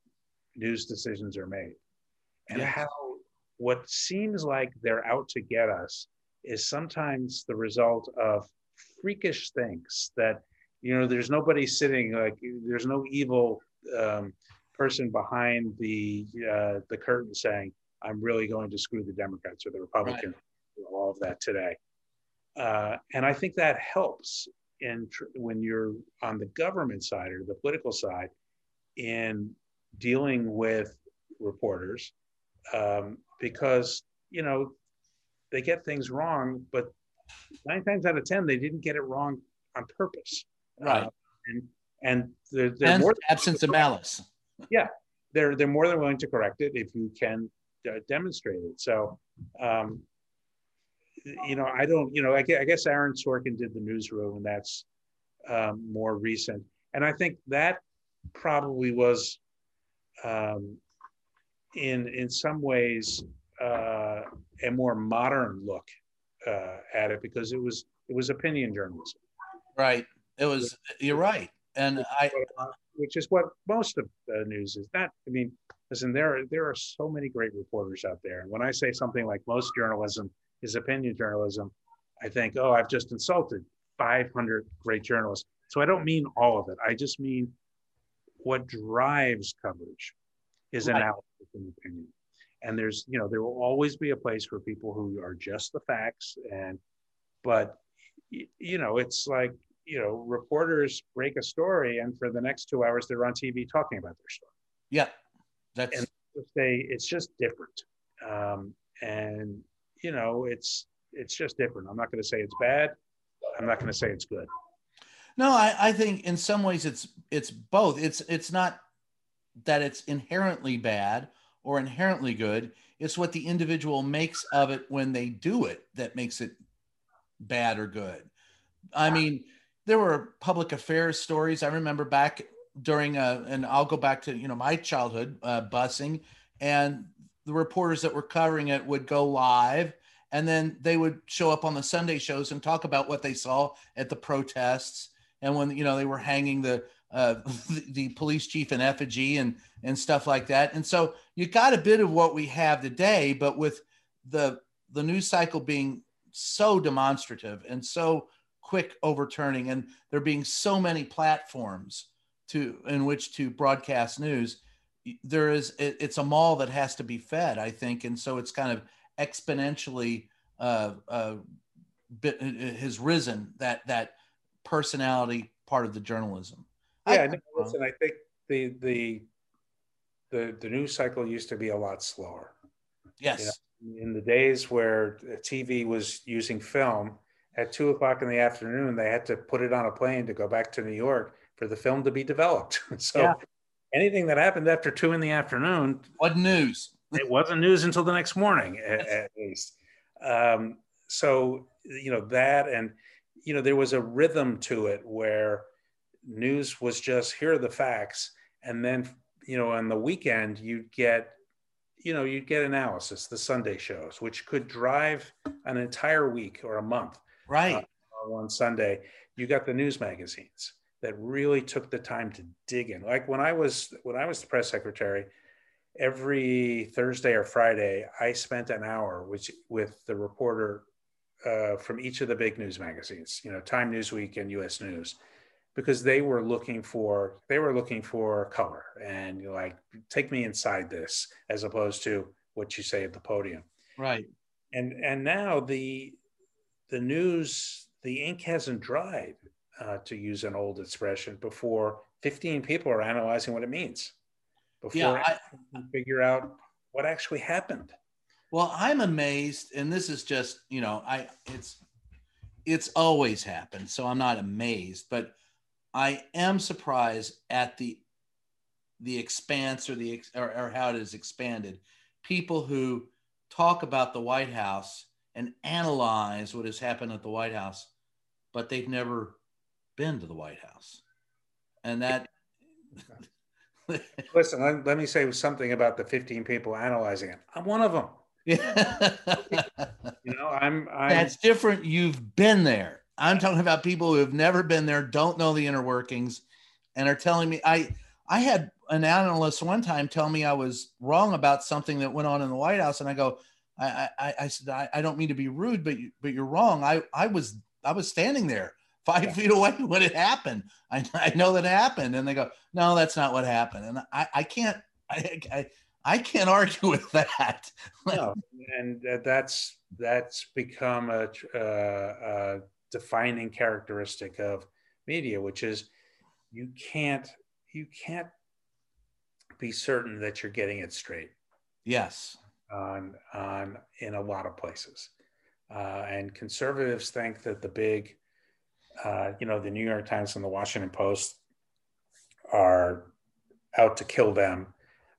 news decisions are made, and yes. how what seems like they're out to get us is sometimes the result of freakish things that you know there's nobody sitting like there's no evil um, person behind the uh, the curtain saying i'm really going to screw the democrats or the republicans right. all of that today uh, and i think that helps in tr- when you're on the government side or the political side in dealing with reporters um, because you know they get things wrong, but nine times out of ten they didn't get it wrong on purpose. Right. Uh, and and they're, they're and more absence of malice. Yeah, they're they're more than willing to correct it if you can uh, demonstrate it. So. Um, you know, I don't, you know, I guess, I guess Aaron Sorkin did the newsroom, and that's um, more recent. And I think that probably was um, in in some ways uh, a more modern look uh, at it because it was it was opinion journalism. Right. It was. You're right. and I, which is what most of the news is. That I mean, listen, there there are so many great reporters out there, and when I say something like most journalism is opinion journalism, I think, oh, I've just insulted 500 great journalists. So I don't mean all of it. I just mean what drives coverage is right. analysis and opinion. And there's, you know, there will always be a place for people who are just the facts. And, but, you know, it's like, you know, reporters break a story and for the next two hours they're on TV talking about their story. Yeah. That's, and they, it's just different. Um, and, you know, it's, it's just different. I'm not going to say it's bad. I'm not going to say it's good. No, I, I think in some ways it's it's both. It's it's not that it's inherently bad or inherently good. It's what the individual makes of it when they do it that makes it bad or good. I mean, there were public affairs stories. I remember back during a, and I'll go back to you know my childhood uh, busing, and the reporters that were covering it would go live and then they would show up on the Sunday shows and talk about what they saw at the protests and when you know they were hanging the uh, [LAUGHS] the, police chief in effigy and and stuff like that. And so you got a bit of what we have today, but with the the news cycle being so demonstrative and so quick overturning, and there being so many platforms to in which to broadcast news, there is it, it's a mall that has to be fed, I think, and so it's kind of exponentially uh, uh, bit, has risen that that personality part of the journalism. Yeah, I, no, listen, I think the the the the news cycle used to be a lot slower. Yes. You know, in the days where TV was using film, at two o'clock in the afternoon, they had to put it on a plane to go back to New York for the film to be developed. [LAUGHS] so yeah. anything that happened after two in the afternoon, what news? [LAUGHS] it wasn't news until the next morning, at, at least. Um, so you know that, and you know there was a rhythm to it where news was just here are the facts, and then you know on the weekend you'd get you know you'd get analysis, the Sunday shows, which could drive an entire week or a month. Right. Uh, on Sunday, you got the news magazines that really took the time to dig in. Like when I was when I was the press secretary every Thursday or Friday, I spent an hour with, with the reporter uh, from each of the big news magazines, you know, Time Newsweek and U.S. News, because they were looking for they were looking for color and like take me inside this as opposed to what you say at the podium. Right. And and now the the news the ink hasn't dried, uh, to use an old expression, before 15 people are analyzing what it means before yeah, I, figure out what actually happened. Well, I'm amazed, and this is just you know, I it's it's always happened, so I'm not amazed, but I am surprised at the the expanse or the or, or how it is expanded. People who talk about the White House and analyze what has happened at the White House, but they've never been to the White House, and that [LAUGHS] Listen, let, let, me say something about the 15 people analyzing it. I'm one of them. [LAUGHS] you know, I'm, I'm. That's different. You've been there. I'm talking about people who have never been there, don't know the inner workings, and are telling me. I I had an analyst one time tell me I was wrong about something that went on in the White House, and I go, I I, I said I, I don't mean to be rude, but you, but you're wrong. I I was I was standing there five yeah. feet away [LAUGHS] when it happened. I, I know that it happened. And they go, no, that's not what happened. And I, I can't, I, I, I can't argue [LAUGHS] with that. no, and that's, that's become a, a, a defining characteristic of media, which is you can't, you can't be certain that you're getting it straight. Yes. On, on in a lot of places. Uh, and conservatives think that the big uh, you know, the New York Times and the Washington Post are out to kill them.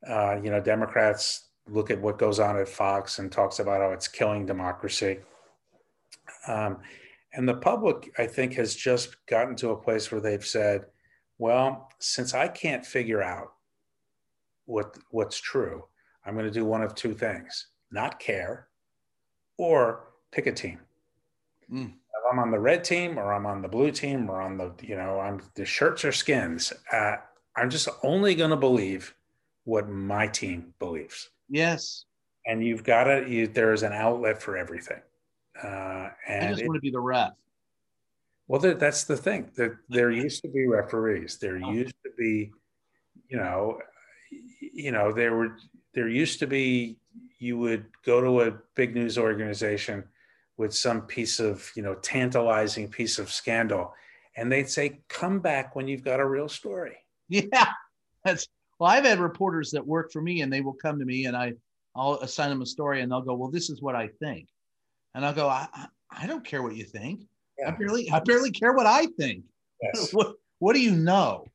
Uh, you know, Democrats look at what goes on at Fox and talks about how it's killing democracy. Um, and the public, I think, has just gotten to a place where they've said, well, since I can't figure out what what's true, I'm going to do one of two things: not care, or pick a team. Mm. if I'm on the red team or I'm on the blue team or on the, you know, I'm the shirts or skins. Uh, I'm just only going to believe what my team believes. Yes. And you've got to, you, there's an outlet for everything. Uh, and I just it- want to be the ref. well, there, that's the thing. There, there used to be referees. There used to be, you know, you know, there were there used to be. You would go to a big news organization with some piece of, you know, tantalizing piece of scandal, and they'd say, "Come back when you've got a real story." [LAUGHS] Yeah, that's well. I've had reporters that work for me, and they will come to me, and I I'll assign them a story, and they'll go, "Well, this is what I think," and I'll go, "I I, I don't care what you think. I barely I barely care what I think. Yes. [LAUGHS] What what do you know?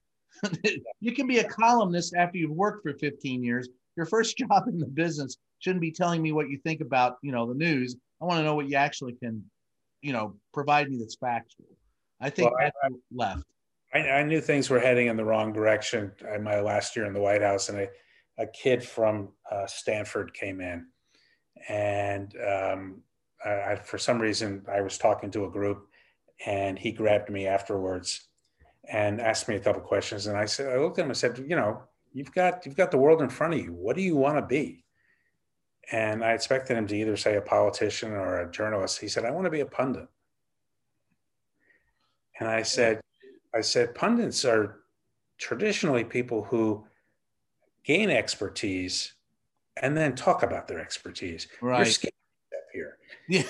[LAUGHS] you can be a columnist after you've worked for 15 years. Your first [LAUGHS] job in the business shouldn't be telling me what you think about you know the news. I want to know what you actually can, you know, provide me that's factual. I think Well, I- that's left. I, I knew things were heading in the wrong direction in my last year in the White House, and a, kid from uh, Stanford came in, and um, I, for some reason I was talking to a group, and he grabbed me afterwards and asked me a couple questions, and I said, I looked at him and said, you know, you've got you've got the world in front of you. What do you want to be? And I expected him to either say a politician or a journalist. He said, I want to be a pundit. And I said, I said, pundits are traditionally people who gain expertise and then talk about their expertise. You're Right. step here. Yeah.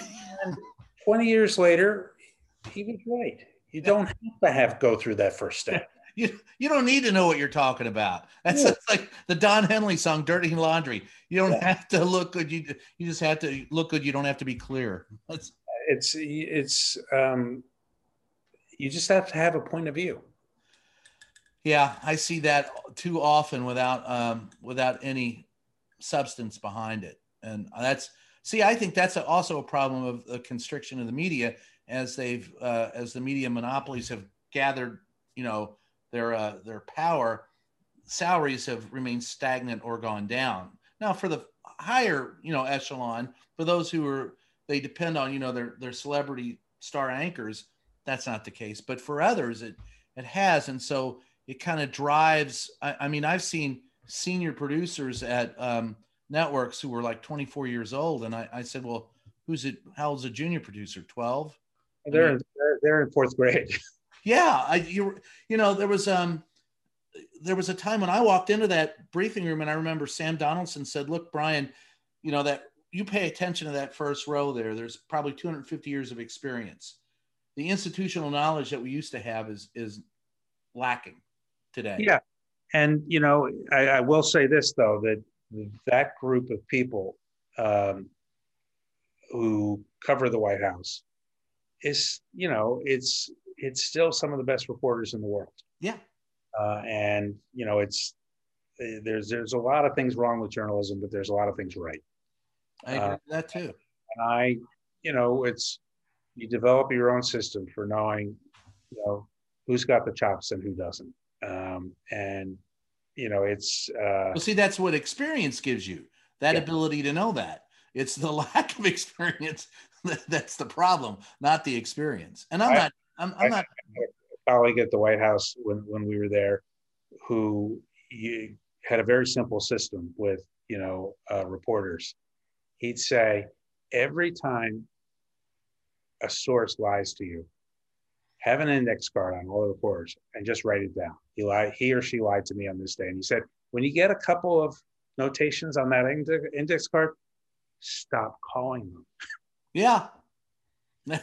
20 years later, he was right. You don't have to have go through that first step. [LAUGHS] You, you don't need to know what you're talking about. That's Yeah. [LAUGHS] like the Don Henley song "Dirty Laundry." You don't Yeah. have to look good. You you just have to look good. You don't have to be clear. [LAUGHS] That's It's it's um, you just have to have a point of view. yeah. I see that too often without um, without any substance behind it, and that's see. I think that's also a problem of the constriction of the media as they've uh, as the media monopolies have gathered. You know their uh, their power. Salaries have remained stagnant or gone down. Now, for the higher, you know, echelon, for those who are they depend on, you know, their their celebrity star anchors, that's not the case. But for others, it it has, and so it kind of drives. I, I mean, I've seen senior producers at um, networks who were like 24 years old, and I, I said, well, who's it? How old's a junior producer? 12? They're in, they're, they're in fourth grade. [LAUGHS] Yeah, I you you know there was um there was a time when I walked into that briefing room and I remember Sam Donaldson said, "Look, Brian, you know that you pay attention to that first row there. There's probably 250 years of experience. The institutional knowledge that we used to have is is lacking today." Yeah. And, you know, I, I will say this, though, that that group of people um, who cover the White House is, you know, it's it's still some of the best reporters in the world. Yeah. Uh, and, you know, it's there's there's a lot of things wrong with journalism, but there's a lot of things right. I agree Uh, with that too. And I, you know, it's you develop your own system for knowing, you know, who's got the chops and who doesn't. Um, and you know, it's uh, Well, see, that's what experience gives you that Yeah. ability to know that. It's the [LAUGHS] lack of experience that- that's the problem, not the experience. And I'm I- not. I'm, I'm I- not. colleague at the White House when, when we were there who you, had a very simple system with, you know, uh, reporters. He'd say, every time a source lies to you, have an index card on all the reporters and just write it down. He lied, he or she lied to me on this day. And he said, when you get a couple of notations on that index, card, stop calling them. Yeah. [LAUGHS]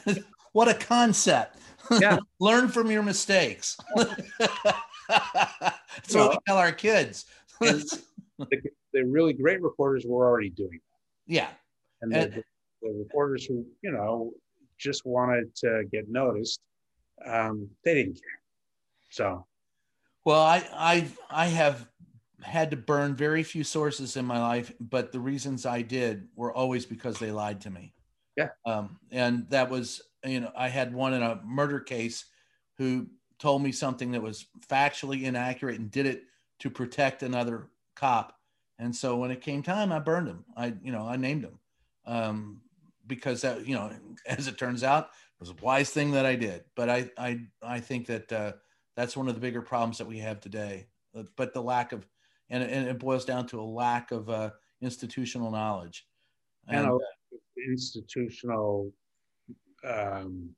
what a concept. Yeah. [LAUGHS] Learn from your mistakes. [LAUGHS] That's what we tell our kids. The, the really great reporters were already doing that. yeah. and And- the, the reporters who you know just wanted to get noticed um, they didn't care so Well, I, I, I have had to burn very few sources in my life, but the reasons I did were always because they lied to me. Yeah. Um, and that was, you know, I had one in a murder case who told me something that was factually inaccurate and did it to protect another cop. And so when it came time, I burned him. I, you know, I named him um, because that, you know, [LAUGHS] as it turns out, it was a wise thing that I did. But I I I think that uh, that's one of the bigger problems that we have today. Uh, but the lack of and, and it boils down to a lack of uh, institutional knowledge and, and uh, institutional um,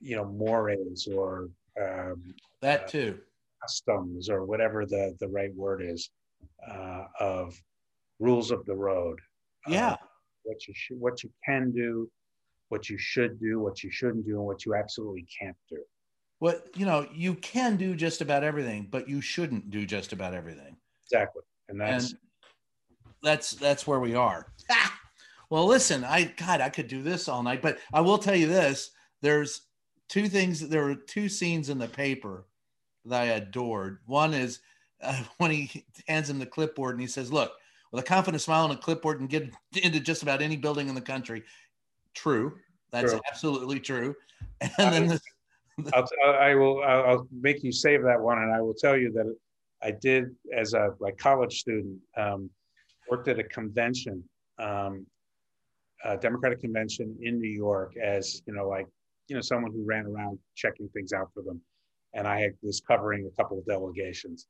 you know mores or um, that uh, too customs or whatever the the right word is uh, of rules of the road yeah uh, what you should what you can do what you should do what you shouldn't do and what you absolutely can't do. What you know you can do just about everything but you shouldn't do just about everything. Exactly. And that's and that's that's where we are. [LAUGHS] Well listen i god i could do this all night but i will tell you this. There's two things there were two scenes in the paper that i adored. One is uh, [LAUGHS] when he hands him the clipboard and he says look with a confident smile and a clipboard and get [LAUGHS] into just about any building in the country. True. That's true. absolutely true. [LAUGHS] And then the, [LAUGHS] I'll, I will I'll make you save that one, and I will tell you that I did as a like college student um, worked at a convention, um, a Democratic convention in New York, as you know, like you know, someone who ran around checking things out for them, and I was covering a couple of delegations,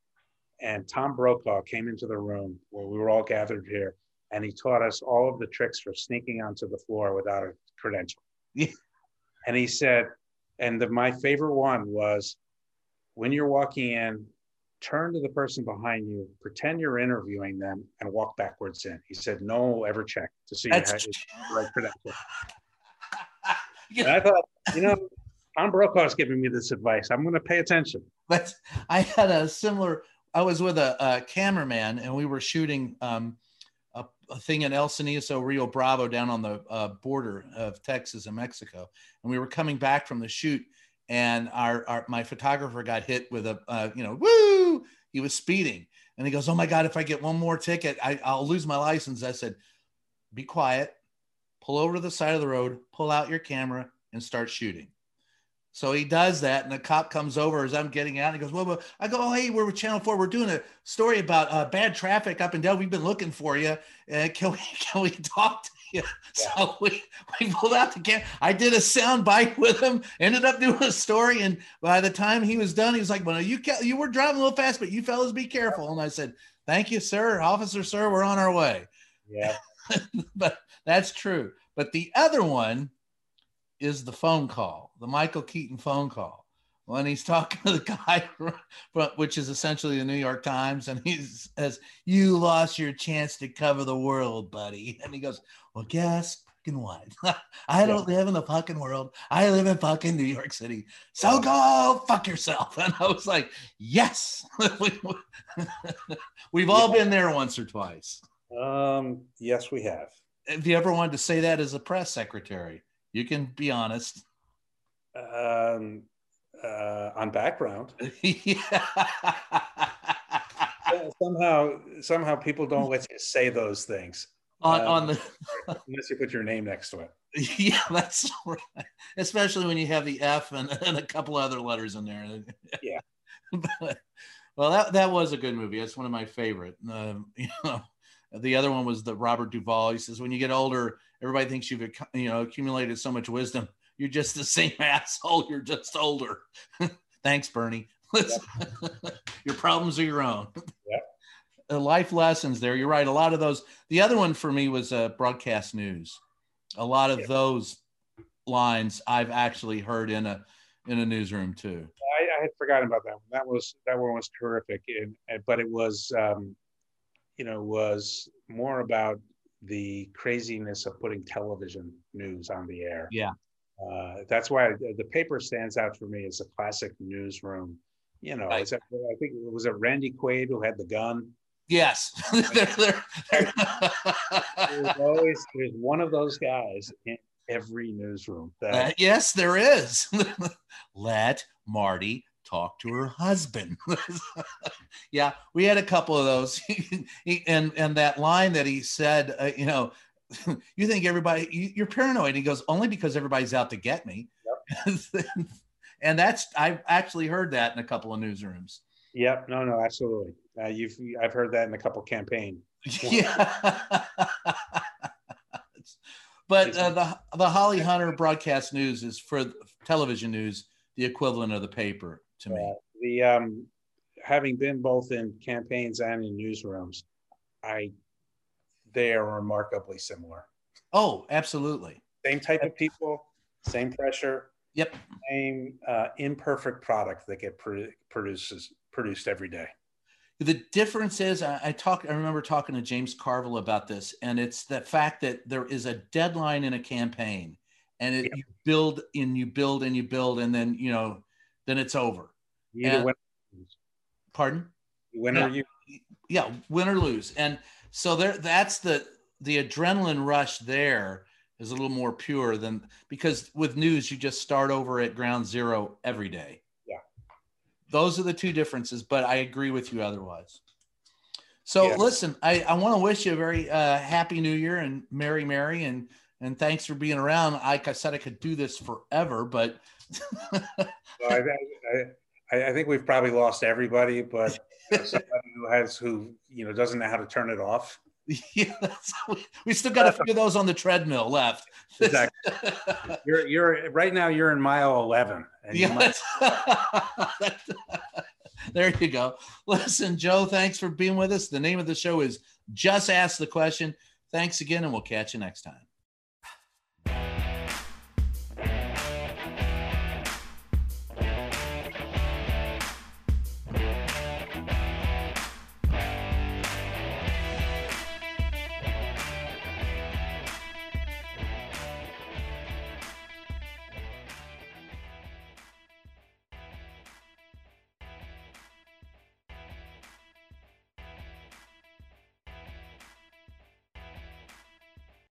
and Tom Brokaw came into the room where we were all gathered here, and he taught us all of the tricks for sneaking onto the floor without a credential. and he said, and the, my favorite one was when you're walking in, turn to the person behind you, pretend you're interviewing them, and walk backwards in. He said, no one will ever check to see That's you had right credential. [LAUGHS] yeah. I thought, you know, Tom Brokaw's giving me this advice. I'm going to pay attention. But I had a similar. I was with a, a cameraman, and we were shooting um, a, a, thing in El Cenizo, Rio Bravo, down on the uh, border of Texas and Mexico. And we were coming back from the shoot, and our, our my photographer got hit with a uh, you know woo! He was speeding. And he goes oh my god if i get one more ticket I, i'll lose my license. I said be quiet pull over to the side of the road pull out your camera and start shooting so he does that, and the cop comes over as I'm getting out. And he goes, "Well, well I go, oh, hey, we're with Channel Four. We're doing a story about uh, bad traffic up and down. We've been looking for you. Uh, can we [LAUGHS] can we talk to you?" Yeah. So we, we pulled out the camera. I did a sound bite with him. Ended up doing a story, and by the time he was done, he was like, "Well, you you were driving a little fast, but you fellas be careful." And I said, "Thank you, sir, officer, sir. We're on our way." Yeah, [LAUGHS] but that's true. But the other one is the phone call, the Michael Keaton phone call. When he's [LAUGHS] talking to the guy, which is essentially the New York Times, and he says, You lost your chance to cover the world, buddy. And he goes, Well, guess fucking what? [LAUGHS] I don't yeah. live in the fucking world. I live in fucking New York City. So go fuck yourself. [LAUGHS] And I was like, Yes. We've all been there once or twice. Um, yes, we have. Have you ever wanted to say that as a press secretary? You can be honest. Um, uh, on background. [LAUGHS] yeah. somehow, somehow people don't let you say those things. On, um, on the [LAUGHS] unless you put your name next to it. [LAUGHS] Yeah, that's right. Especially when you have the F and, and a couple other letters in there. Yeah. but, well, that that was a good movie. That's one of my favorite. Um, you know, the other one was the Robert Duvall. He says, when you get older, everybody thinks you've you know accumulated so much wisdom. You're just the [LAUGHS] same asshole. You're just older. [LAUGHS] Thanks, Bernie. [LAUGHS] Your problems are your own. Yep. Uh, life lessons there. You're right. A lot of those. The other one for me was uh, broadcast news. A lot of yep. those lines I've actually heard in a in a newsroom too. I, I had forgotten about that one. That was that one was terrific, and, but it was um, you know was more about the craziness of putting television news on the air. Yeah. Uh, that's why the paper stands out for me as a classic newsroom. You know, right. that, I think it was it Randy Quaid who had the gun. Yes, [LAUGHS] there's always there's one of those guys in every newsroom. That, uh, yes, there is. [LAUGHS] Let Marty talk to her husband. [LAUGHS] yeah, we had a couple of those. [LAUGHS] and and that line that he said, uh, you know, [LAUGHS] you think everybody you, are paranoid. He goes, only because everybody's out to get me. Yep. and that's I've actually heard that in a couple of newsrooms. Yep. No, no, absolutely. Uh, you've I've heard that in a couple campaign. yeah. But uh, the the Holly Hunter broadcast news is for television news the equivalent of the paper to me. Uh, the um, having been both in campaigns and in newsrooms, I they are remarkably similar. Oh, absolutely. Same type of people, same pressure. Yep. Same uh, imperfect product that get pro- produces produced every day. The difference is, I, I talk. I remember talking to James Carville about this, and it's the fact that there is a deadline in a campaign, and it, Yeah. you build and you build and you build, and then you know, then it's over. You either And- win, or lose. Pardon? You win or you yeah, win or lose. And so there that's the the adrenaline rush there is a little more pure than because with news you just start over at ground zero every day. Yeah. Those are the two differences, but I agree with you otherwise. So Yeah. listen, I, I want to wish you a very uh, happy new year and merry merry and and thanks for being around. Like I said, I could do this forever, but [LAUGHS] So I, I, I, think we've probably lost everybody, but you know, somebody who has who you know doesn't know how to turn it off. [LAUGHS] yeah, we, we still got a few of those on the treadmill left. [LAUGHS] Exactly. You're you're right now. You're in mile eleven. And you Yeah, might- there you go. Listen, Joe, thanks for being with us. The name of the show is Just Ask the Question. Thanks again, and we'll catch you next time.